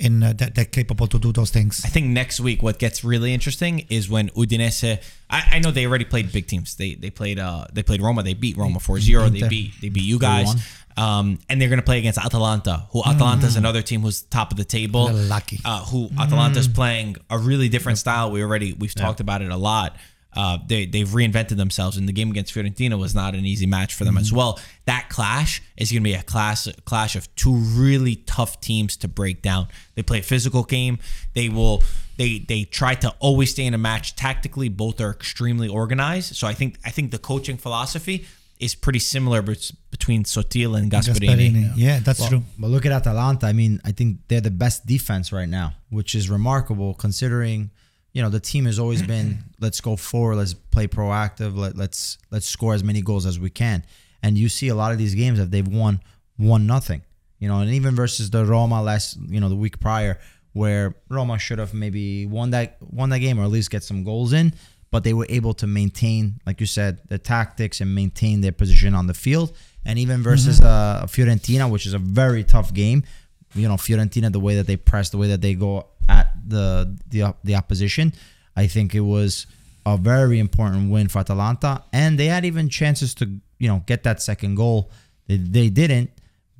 in uh, that that capable to do those things. I think next week what gets really interesting is when Udinese. I, I know they already played big teams. They they played uh they played Roma. They beat Roma 4-0. They beat they beat you guys. Um, and they're gonna play against Atalanta, who Atalanta's another team who's top of the table. They're lucky. Uh, who Atalanta's playing a really different style. We already we've talked about it a lot. Uh, they they've reinvented themselves, and the game against Fiorentina was not an easy match for them as well. That clash is going to be a clash clash of two really tough teams to break down. They play a physical game. They will they they try to always stay in a match tactically. Both are extremely organized. So I think I think the coaching philosophy is pretty similar between Sottil and Gasperini. Gasperini. Yeah, that's true. But look at Atalanta. I mean, I think they're the best defense right now, which is remarkable considering, you know, the team has always been let's go forward, let's play proactive, let, let's let's score as many goals as we can. And you see a lot of these games that they've won one nothing. You know, and even versus the Roma last, you know, the week prior, where Roma should have maybe won that won that game or at least get some goals in, but they were able to maintain, like you said, the tactics and maintain their position on the field. And even versus uh, Fiorentina, which is a very tough game, you know, Fiorentina, the way that they press, the way that they go at the the the opposition, I think it was a very important win for Atalanta, and they had even chances to you know get that second goal. They, they didn't.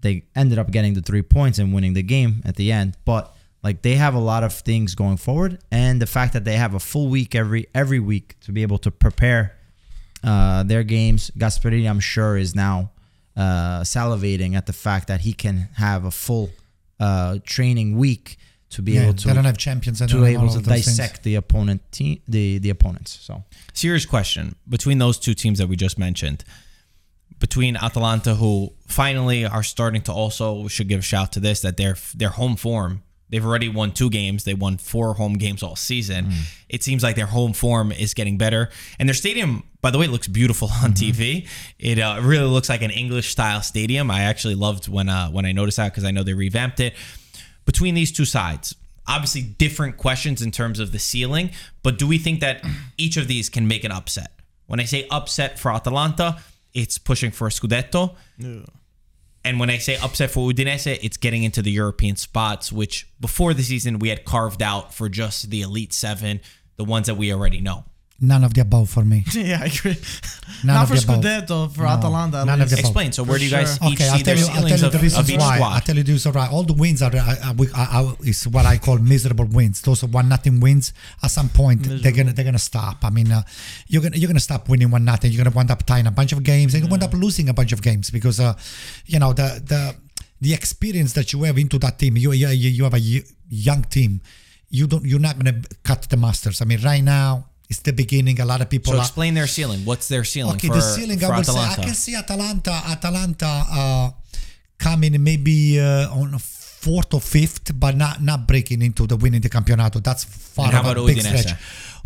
They ended up getting the three points and winning the game at the end, but like they have a lot of things going forward, and the fact that they have a full week every every week to be able to prepare uh, their games. Gasperini, I'm sure, is now uh, salivating at the fact that he can have a full uh, training week to be Yeah, able they don't to have champions. to all able to those things. dissect the opponent team, the the opponents. So Serious question between those two teams that we just mentioned. Between Atalanta, who finally are starting to also, we should give a shout to this that their their home form. They've already won two games. They won four home games all season. It seems like their home form is getting better, and their stadium, by the way, looks beautiful on TV. It uh, really looks like an English style stadium. I actually loved when uh, when I noticed that because I know they revamped it. Between these two sides, obviously different questions in terms of the ceiling, but do we think that each of these can make an upset? When I say upset for Atalanta, it's pushing for a Scudetto. And when I say upset for Udinese, it's getting into the European spots, which before the season we had carved out for just the Elite Seven, the ones that we already know. None of the above for me. yeah, I agree. None Not of for the above. Scudetto, for No, Atalanta. at none of least. the above. Explain. So where do you guys sure. each Okay, see I'll tell their you. I'll tell ceilings you of, the of each why. I'll tell you the reasons. All the wins are, are, are, are, are is what I call miserable wins. Those are one nothing wins. At some point, they're gonna they're gonna stop. I mean, uh, you're gonna you're gonna stop winning one nothing. You're gonna wind up tying a bunch of games. and you wind up losing a bunch of games because, uh, you know, the the the experience that you have into that team. You you you you have a young team. You don't. You're not gonna cut the masters. I mean, right now. It's the beginning. A lot of people So are, explain their ceiling. What's their ceiling Okay, for, the ceiling, for I would say, I can see Atalanta, Atalanta uh, coming maybe uh, on fourth or fifth, but not not breaking into the winning the campionato. That's far And how of a about big Udinese? stretch.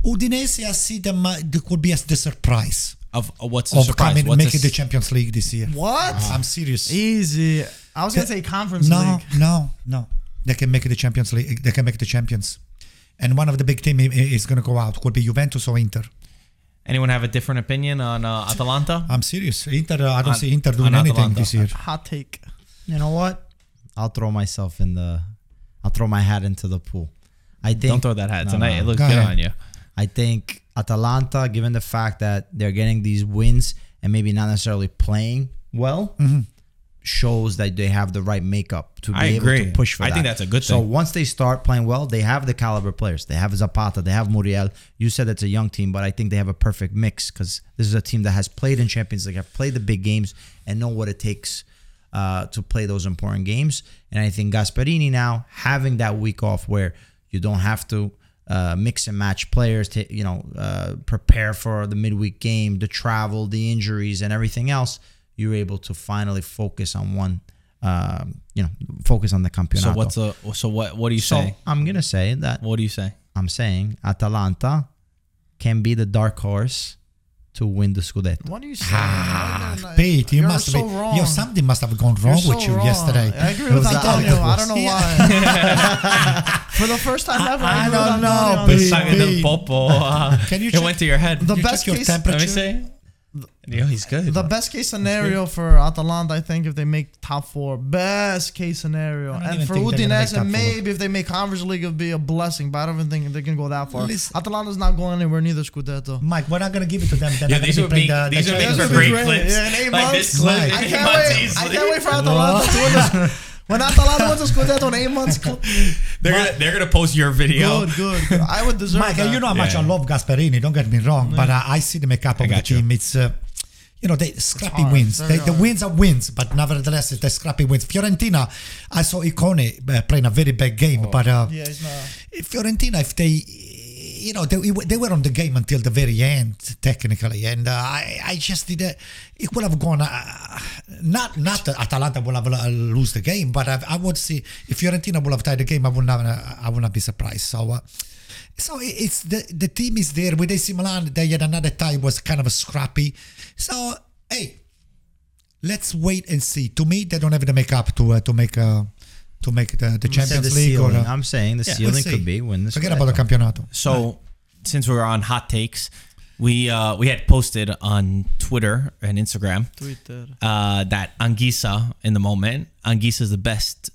Udinese, I see them. Uh, there could be as the surprise of of what's the of surprise? coming, What's making the the Champions League this year. What? I'm serious. Easy. I was gonna say conference no, league. no, no. They can make the Champions League. They can make the champions. And one of the big team is going to go out. Could be Juventus or Inter. Anyone have a different opinion on uh, Atalanta? I'm serious. Inter. Uh, I don't On- see Inter doing anything Atalanta. this year. Hot take. you know what? I'll throw myself in the. I'll throw my hat into the pool. I think. Don't throw that hat No, tonight. no. It looks Go good ahead. on you. I think Atalanta, given the fact that they're getting these wins and maybe not necessarily playing well, shows that they have the right makeup to be I able agree. to push for I that. think that's a good So thing. once they start playing well, they have the caliber players. They have Zapata, they have Muriel. You said it's a young team, but I think they have a perfect mix because this is a team that has played in Champions League, have played the big games, and know what it takes uh, to play those important games. And I think Gasperini now having that week off where you don't have to uh, mix and match players to you know uh, prepare for the midweek game, the travel, the injuries, and everything else. You're able to finally focus on one. Um, you know, focus on the campeonato. So what's the so what what do you So say? I'm gonna say that What do you say? I'm saying Atalanta can be the dark horse to win the Scudetto. What are you saying? Ah, No, no, no. Pete, you You're must so be. wrong. Yo, something must have gone wrong You're with you wrong. yesterday. I agree with was Antonio. I don't know why. For the first time ever, I, I agree don't know, Antonio on Pete. this. Del Pete. popo. Can you it check- went to your head. The You best check your case- temperature. Let me see. Yo, he's good. The best case scenario for Atalanta, I think, if they make top four, best case scenario, and for think they're gonna make Udinese, maybe if they make Conference League, it'll be a blessing. But I don't even think they can go that far. Listen- Atalanta's not going anywhere neither. Scudetto. Mike, we're not gonna give it to them. They're yeah, these gonna would be be playing the, these the would make Champions for League. great great. clips. Yeah, in eight like months. this clip. Mike. I can't months wait. I can't wait for Atalanta to win this. When Atalanta wins the Scudetto in eight months, cl- They're gonna they're gonna post your video. good, good, good. I would deserve Mike, that. you know how much Yeah. I love Gasperini. Don't get me wrong, but uh, I see the makeup of the you. team. It's uh, you know, they scrappy hard, wins. They, the wins are wins, but nevertheless, it's the scrappy wins. Fiorentina, I saw Ikoné uh, playing a very bad game, but uh, Yeah. Fiorentina, if they, you know, they, they were on the game until the very end, technically, and uh, I, I just did. Uh, it would have gone. Uh, not, not Atalanta will have uh, lose the game, but I, I would see if Fiorentina would have tied the game, I would not, uh, I would not be surprised. So. Uh, so it's the the team is there with AC Milan. They had another tie was kind of a scrappy. So hey, let's wait and see. To me, they don't have the makeup to uh, to make uh, to make the, the Champions the League. Or, ceiling. uh, I'm saying the yeah, ceiling we'll could be win the Forget about the campionato. So, since we're on hot takes, we uh, we had posted on Twitter and Instagram Twitter. uh, that Anguissa in the moment, Anguissa is the best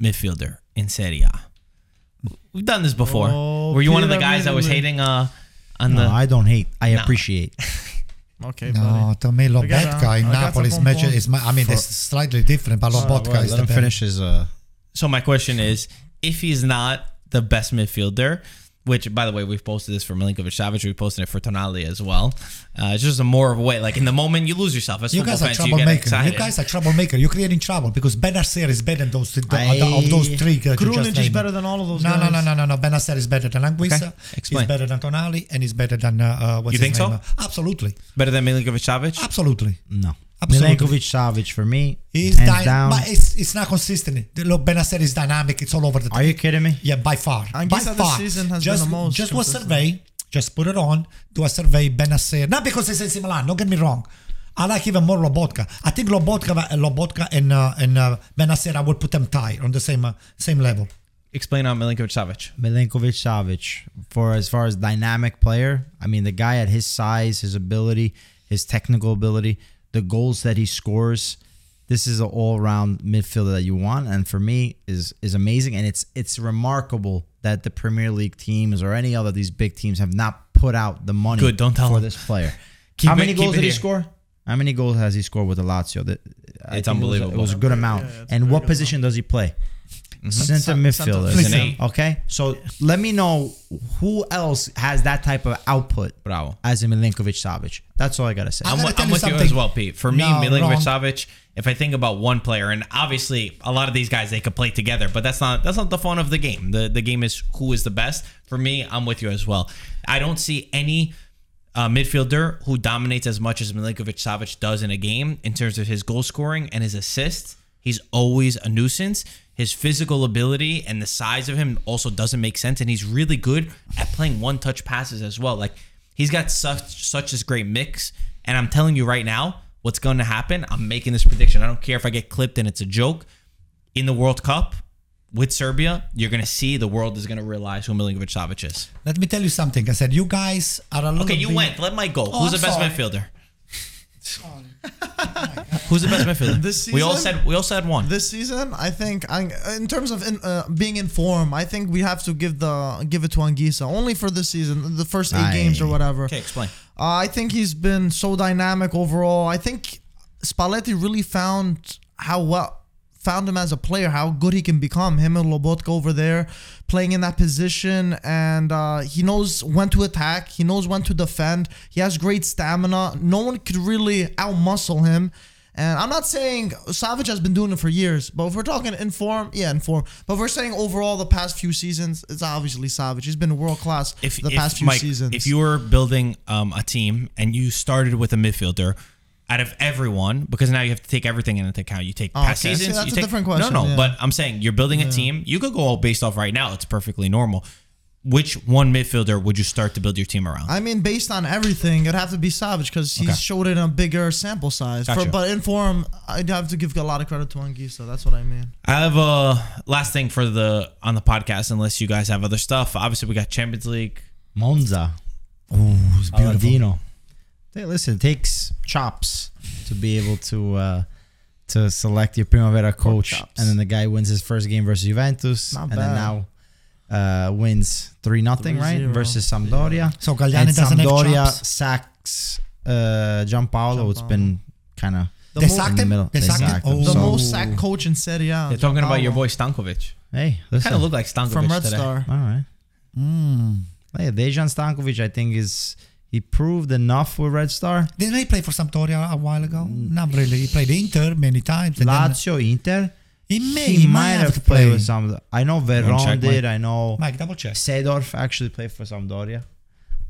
midfielder in Serie A. We've done this before. Oh, Were you one of the guys that was hating uh, on No, the? I don't hate. I No. appreciate. Okay, No, buddy. to me, Lobotka in I got Napoli is some major. pompon. Is ma- I mean, it's slightly different, but Lobotka is Let the him finish his. Uh, So my question is, if he's not the best midfielder, which by the way we've posted this for Milinkovic Savic, we posted it for Tonali as well. Uh, it's just a more of a way. Like in the moment, you lose yourself. As You guys are fans, you troublemaker. excited. You guys are troublemaker. You're creating trouble because Bennacer is better than those th- I- of those three. Uh, you Krunic just is better than all of those no, guys. No, no, no, no, no. Bennacer is better than Anguissa. Okay, explain. He's better than Tonali, and he's better than uh, uh, what's You his think so? name? Uh, Absolutely, Better than Milinkovic Savic. absolutely. no. Absolutely. Milinkovic Savic for me. He's hands dy- down. but it's it's not consistent. Look, Bennacer is dynamic. It's all over the. Are you kidding me? Yeah, by far. Anguissa by this far. season has just, been the most Just do a survey. Just put it on. Do a survey. Bennacer. Not because it's AC Milan. Don't get me wrong. I like even more Lobotka. I think Lobotka, Lobotka and uh, and uh, Benacer. I would put them tied on the same uh, same level. Explain on Milinkovic Savic. Milinkovic Savic, for as far as dynamic player, I mean the guy at his size, his ability, his technical ability, the goals that he scores, this is an all-around midfielder that you want, and for me is is amazing. And it's it's remarkable that the Premier League teams or any other of these big teams have not put out the money Good, don't tell for him. this player. Keep How it- many goals it did he here. score? How many goals has he scored with the Lazio? That I It's think it was a- unbelievable. It was a, good amount. yeah, and what good position does he play? Center Cent- midfielder. an eight. Okay, so let me know who else has that type of output Bravo. as a Milinkovic Savic. That's all I gotta say. I'm I'm, gonna with- tell I'm you with you something. as well, Pete. For me, No, Milinkovic wrong. Savic. If I think about one player, and obviously a lot of these guys they could play together, but that's not that's not the fun of the game. The the game is who is the best. For me, I'm with you as well. I don't see any uh, midfielder who dominates as much as Milinkovic Savic does in a game in terms of his goal scoring and his assists. He's always a nuisance. His physical ability and the size of him also doesn't make sense, and he's really good at playing one-touch passes as well. Like he's got such such this great mix, and I'm telling you right now, what's going to happen? I'm making this prediction. I don't care if I get clipped and it's a joke. In the World Cup with Serbia, you're going to see the world is going to realize who Milinkovic Savic is. Let me tell you something. I said you guys are a little. Okay, you bit- went. Let Mike go. Oh, Who's I'm the best sorry. midfielder? Who's the best midfielder? This we all season? said we all said one. This season, I think, I, in terms of in, uh, being in form, I think we have to give the give it to Anguissa only for this season, the first eight Aye. games or whatever. okay, explain. Uh, I think he's been so dynamic overall. I think Spalletti really found how well found him as a player, how good he can become. Him and Lobotka over there playing in that position, and uh, he knows when to attack. He knows when to defend. He has great stamina. No one could really outmuscle him. And I'm not saying Savage has been doing it for years, but if we're talking in form, yeah, in form. But we're saying overall the past few seasons, it's obviously Savage. He's been world class the if, past few Mike, seasons. If you were building um, a team and you started with a midfielder, out of everyone, because now you have to take everything into account. You take Oh, past okay. See, seasons. that's you a take, different question, No, no, yeah. but I'm saying you're building a team. You could go all based off right now. It's perfectly normal. Which one midfielder would you start to build your team around? I mean, based on everything, it'd have to be Savage because he's Okay. showed it in a bigger sample size. For, but in form, I'd have to give a lot of credit to Anguissa. That's what I mean. I have a last thing for the on the podcast, unless you guys have other stuff. Obviously, we got Champions League. Monza. Oh, it's beautiful. Palladino. Hey, listen, it takes chops to be able to uh, to select your Primavera coach, and then the guy wins his first game versus Juventus, Not and then now uh, wins three nothing, right, 3-0. versus Sampdoria. So Galliani and doesn't have Sampdoria chops. sacks uh, Giampaolo. It's been kind of The They mo- sacked in the middle. They They sacked sacked him. Oh. The So- most sacked coach in Serie A. They're talking about your boy Stankovic. hey, Kind of look like Stankovic from Red today. Star. all right. Hey, Dejan Stankovic, I think is he proved enough with Red Star. Didn't he play for Sampdoria a while ago? Not really. He played Inter many times. and then- Lazio, Inter. He may. He, might have to played play. with some. I know Veron did. Mike? I know Mike, double check. Seedorf actually played for Sampdoria,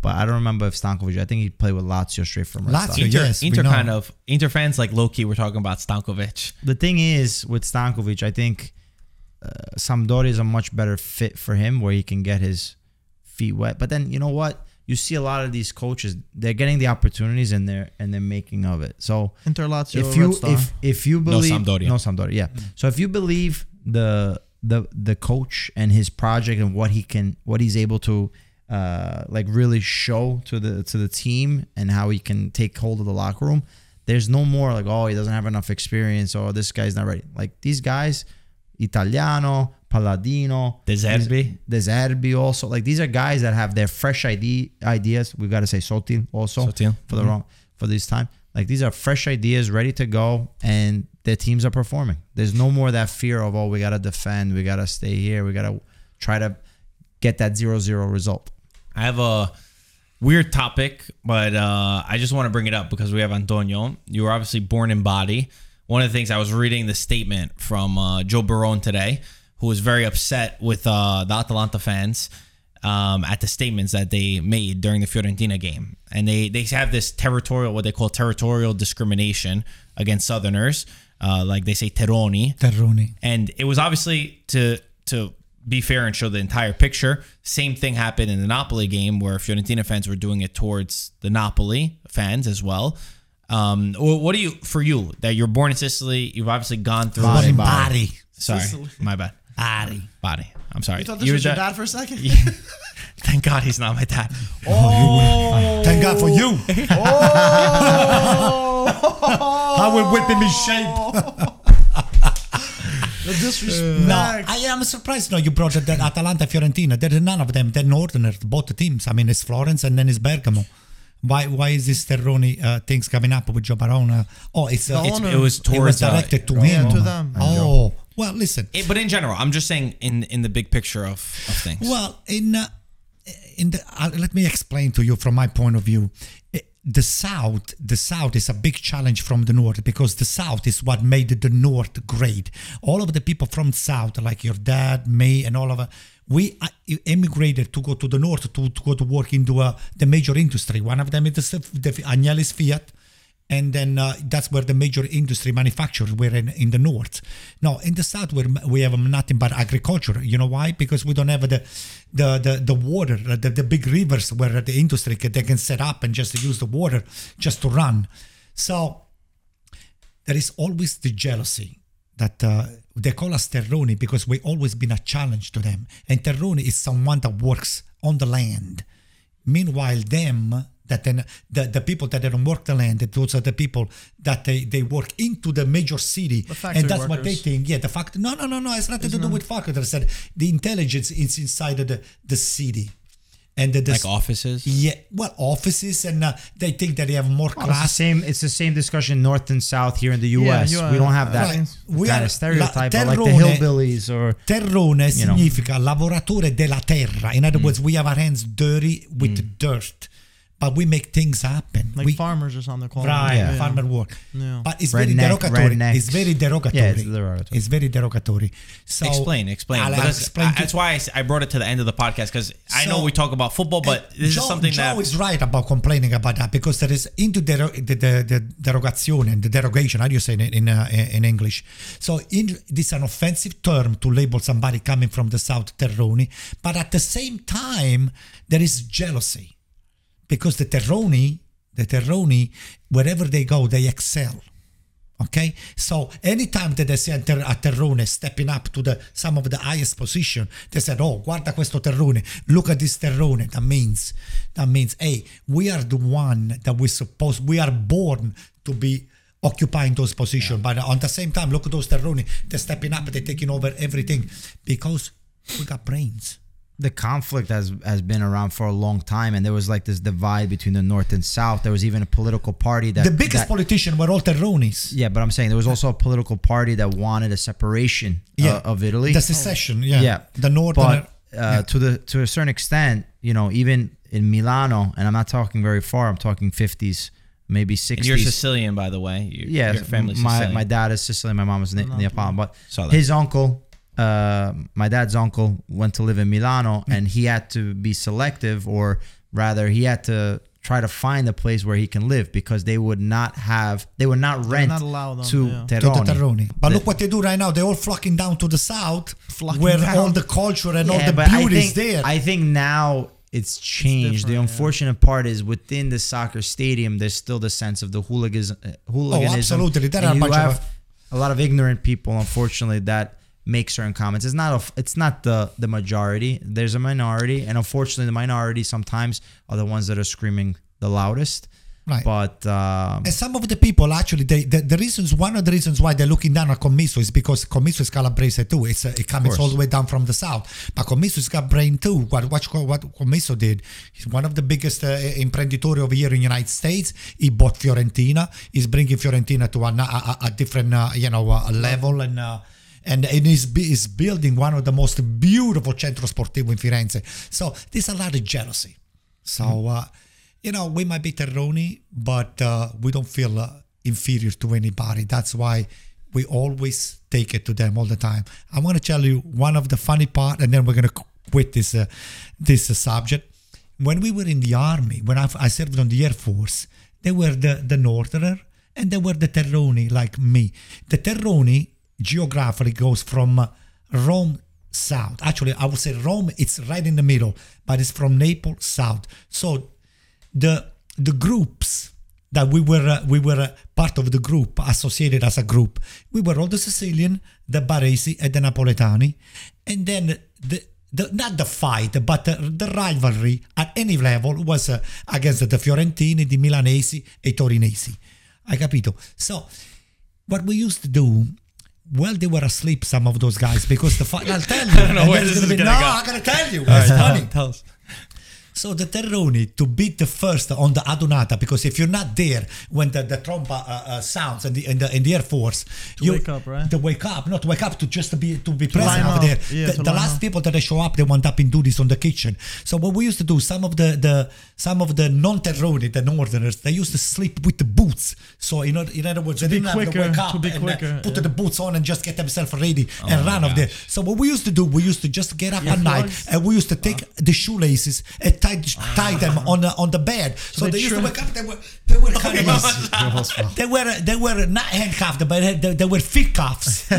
but I don't remember if Stankovic. I think he played with Lazio straight from Red Lazio, Star. Inter, Yes, we Inter know. kind of Inter fans like Loki. We're talking about Stankovic. The thing is with Stankovic, I think uh, Sampdoria is a much better fit for him, where he can get his feet wet. But then you know what? You see a lot of these coaches; they're getting the opportunities and they're and they're making of it. So Inter Lazio. if Red you Star. if if you believe no Sampdoria. no Sampdoria, yeah. So if you believe the the the coach and his project and what he can what he's able to uh like really show to the to the team and how he can take hold of the locker room, there's no more like oh he doesn't have enough experience or this guy's not ready. Like these guys, Italiano, Palladino, De Zerbi. De Zerbi also like these are guys that have their fresh ID ideas. We got to say Sottil also Sottil. for the wrong for this time. Like these are fresh ideas ready to go, and their teams are performing. There's no more that fear of oh we gotta defend, we gotta stay here, we gotta try to get that zero zero result. I have a weird topic, but uh, I just want to bring it up because we have Antonio. You were obviously born in body. One of the things I was reading the statement from uh, Joe Barone today, who was very upset with uh, the Atalanta fans um, at the statements that they made during the Fiorentina game, and they they have this territorial, what they call territorial discrimination against Southerners, uh, like they say terroni, Terroni. and it was obviously to to be fair and show the entire picture. Same thing happened in the Napoli game where Fiorentina fans were doing it towards the Napoli fans as well. Um, what do you for you that you're born in Sicily? You've obviously gone through. Born in body. body. Sorry, Sicily. my bad. Body. Body. I'm sorry. you thought this You're was your the- dad for a second? Thank God he's not my dad. Oh, thank God for you. I will whip him in shape. The disrespect. No, I am surprised. No, you brought that Atalanta Fiorentina. There are none of them. They're northerners, both teams. I mean, it's Florence and then it's Bergamo. Why? Why is this Terroni uh, things coming up with Joe Barone? Oh, it's, uh, The it's owner. It was it was towards uh, directed to Yeah, him. to them. Oh, well, listen. it- but in general, I'm just saying in in the big picture of of things. Well, in uh, in the uh, let me explain to you from my point of view. Eh, The south, the south is a big challenge from the north because the south is what made the north great. All of the people from south, like your dad, me, and all of us, we uh, emigrated to go to the north to, to go to work into uh, the major industry. One of them is the, the Agnelli's Fiat and then uh, that's where the major industry manufacturers were in, in the north. Now in the south, where we have nothing but agriculture. You know why? Because we don't have the the the, the water, uh, the, the big rivers where the industry can, they can set up and just use the water just to run. So there is always the jealousy that uh, they call us terroni because we've always been a challenge to them. And terroni is someone that works on the land. Meanwhile, them that then the, the people that don't work the land, those are the people that they, they work into the major city, factory and that's what they think. Yeah, the fact. No, no, no, no. It's nothing to do with factory. I said the intelligence is inside of the, the city. and the, the Like offices. yeah, well, offices, and uh, they think that they have more Well, it's the class. same. It's the same discussion north and south here in the U.S. you we don't have that Right. We kind are- of stereotype, la- but like the hillbillies or Terrone You know. significa lavoratore della terra. In other Mm. words, we have our hands dirty with dirt, but we make things happen. Like we, farmers or something. Called Right, Yeah. farmer work. Yeah. But it's very derogatory. rednecks. It's very derogatory. Yeah, it's derogatory. It's very derogatory. So explain, explain. I'll, I'll explain I- that's why I brought it to the end of the podcast because I know we talk about football, but Uh, this Joe, is something Joe that is right about complaining about that because there is into the the, the, the derogation and the derogation. How do you say it in uh, in English? So in, this is an offensive term to label somebody coming from the South Terroni, but at the same time there is jealousy because the Terroni, the Terroni, wherever they go, they excel. Okay, so anytime that they see a, ter- a terrone stepping up to the some of the highest position, they said, "Oh, guarda questo terrone! Look at this terrone." That means, that means, hey, we are the one that we suppose we are born to be occupying those positions. But on the same time, look at those terroni! They're stepping up, they're taking over everything because we got brains. The conflict has has been around for a long time, and there was like this divide between the north and south. There was even a political party that The biggest that- politician were all terronis. yeah, but I'm saying there was also a political party that wanted a separation Yeah. uh, of Italy. The secession, yeah, yeah, the northern. But uh, to the to a certain extent, you know, even in Milano, and I'm not talking very far. I'm talking 50s, maybe 60s. and you're Sicilian, by the way. You, yeah, your family's my Sicilian. my dad is Sicilian. My mom is Ne- Neapolitan. But Saw his uncle, uh, my dad's uncle, went to live in Milano, and he had to be selective, or rather, he had to try to find a place where he can live because they would not have, they would not rent not allow them, to yeah. to Terroni. the Terroni. But The- look what they do right now. They're all flocking down to the south, where down. all the culture and all the beauty I is there. I think now it's changed. the different, yeah. unfortunate part is within the soccer stadium, there's still the sense of the hooligans, uh, hooliganism. absolutely. There are a you bunch of- a lot of ignorant people, unfortunately, that make certain comments. It's not a, it's not the the majority. There's a minority, and unfortunately, the minority sometimes are the ones that are screaming the loudest. Right. But um, and some of the people actually, they, the, the reasons, one of the reasons why they're looking down on Commisso is because Commisso is Calabrese too. It's uh, it comes all the way down from the south. But Commisso's got brain too. What what, what Commisso did, he's one of the biggest uh, imprenditori over here in the United States. He bought Fiorentina. He's bringing Fiorentina to a, a, a different, uh, you know, uh, level and. And it is, he's building one of the most beautiful centro sportivo in Firenze. So there's a lot of jealousy. So, uh, you know, we might be Terroni, but uh, we don't feel uh, inferior to anybody. That's why we always take it to them all the time. I want to tell you one of the funny part, and then we're gonna quit this uh, this uh, subject. When we were in the army, when I, I served on the air force, they were the the northerner and they were the Terroni like me. The Terroni geographically goes from uh, Rome south. Actually, I would say Rome. It's right in the middle, but it's from Naples south. So the the groups that we were uh, we were uh, part of the group associated as a group. We were all the Sicilian, the Baresi, and the Napoletani, and then the. The, not the fight, but the, the rivalry at any level was uh, against the Fiorentini, the Milanesi, e i Torinesi. Hai capito? So, what we used to do, well, they were asleep, some of those guys, because the fight. I'll tell you. I know where this is gonna no, go. I'm gonna tell you. It's funny. Tell us. So the Terroni to beat the first on the Adunata because if you're not there when the, the tromba uh, uh, sounds in the, in the in the Air Force, To you wake up, right? To wake up, not wake up to just to be to be present line over up. there. Yeah, the the last up. people that they show up, they wound up in duties on the kitchen. So what we used to do, some of the the some of the non Terroni, the Northerners, they used to sleep with the boots. So in other, in other words, they didn't have to wake up to be and uh, put yeah. the boots on and just get themselves ready Oh and my run off there. So what we used to do, we used to just get up at night plugs? and we used to take the shoelaces and tie, tie them on the, on the bed. So, they they, used to wake up. They were they were kind of they were they were not handcuffed, but they, they were feet cuffs to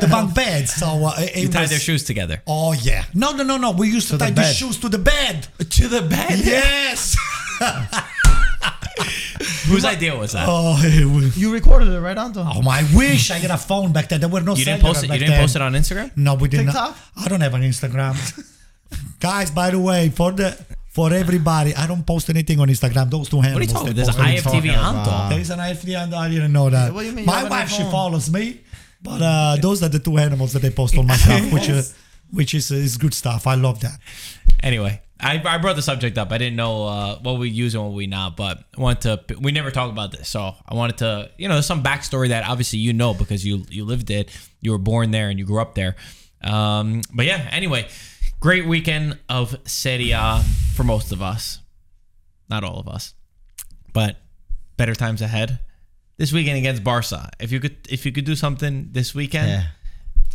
the bunk bed. So uh, it You tied was- their shoes together. Oh yeah, no no no no. We used to, To tie the, bed. shoes to the bed. To the bed. Yes. Whose idea was that? oh, was- You recorded it, right, Anto? oh, I wish I got a phone back then. There were no. you didn't post it. You didn't then. post it on Instagram. No, we didn't. TikTok? I don't have an Instagram. Guys, by the way, for the for everybody, I don't post anything on Instagram. Those two What are you talking about? There's an. IFTV talking Anto. about? There is an IFD and I didn't know that. What do you mean? You My have wife, she follows me, but uh, those are the two animals that they post on my stuff, which uh, which is is good stuff. I love that. Anyway, I, I brought the subject up. I didn't know uh, what we use and what we not, but I wanted to. We never talk about this, so I wanted to. You know, there's some backstory that obviously you know because you you lived it, you were born there, and you grew up there. Um, but yeah, anyway, great weekend of Serie A for most of us, not all of us, but better times ahead. This weekend against Barca. If you could, if you could do something this weekend, Yeah.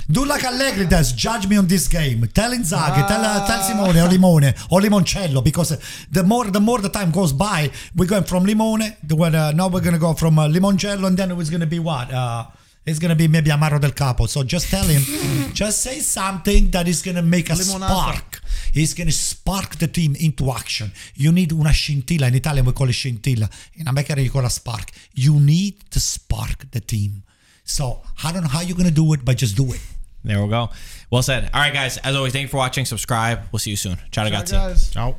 Do like Allegri does. Judge me on this game. Tell Inzaghi, tell, uh, tell Simone or Limone or Limoncello because the more the more the time goes by, we're going from Limone. To when, uh, now we're gonna go from uh, Limoncello, and then it was gonna be what? Uh, it's gonna be maybe Amaro del Capo. So just tell him, just say something that is gonna make a Limonata. spark. He's gonna spark the team into action. You need una scintilla. In Italian we call it scintilla. In America you call it spark. You need to spark the team. So I don't know how you're gonna do it, but just do it. there we go. Well said. All right, guys. As always, thank you for watching. Subscribe. We'll see you soon. Ciao, ragazzi. guys. Ciao.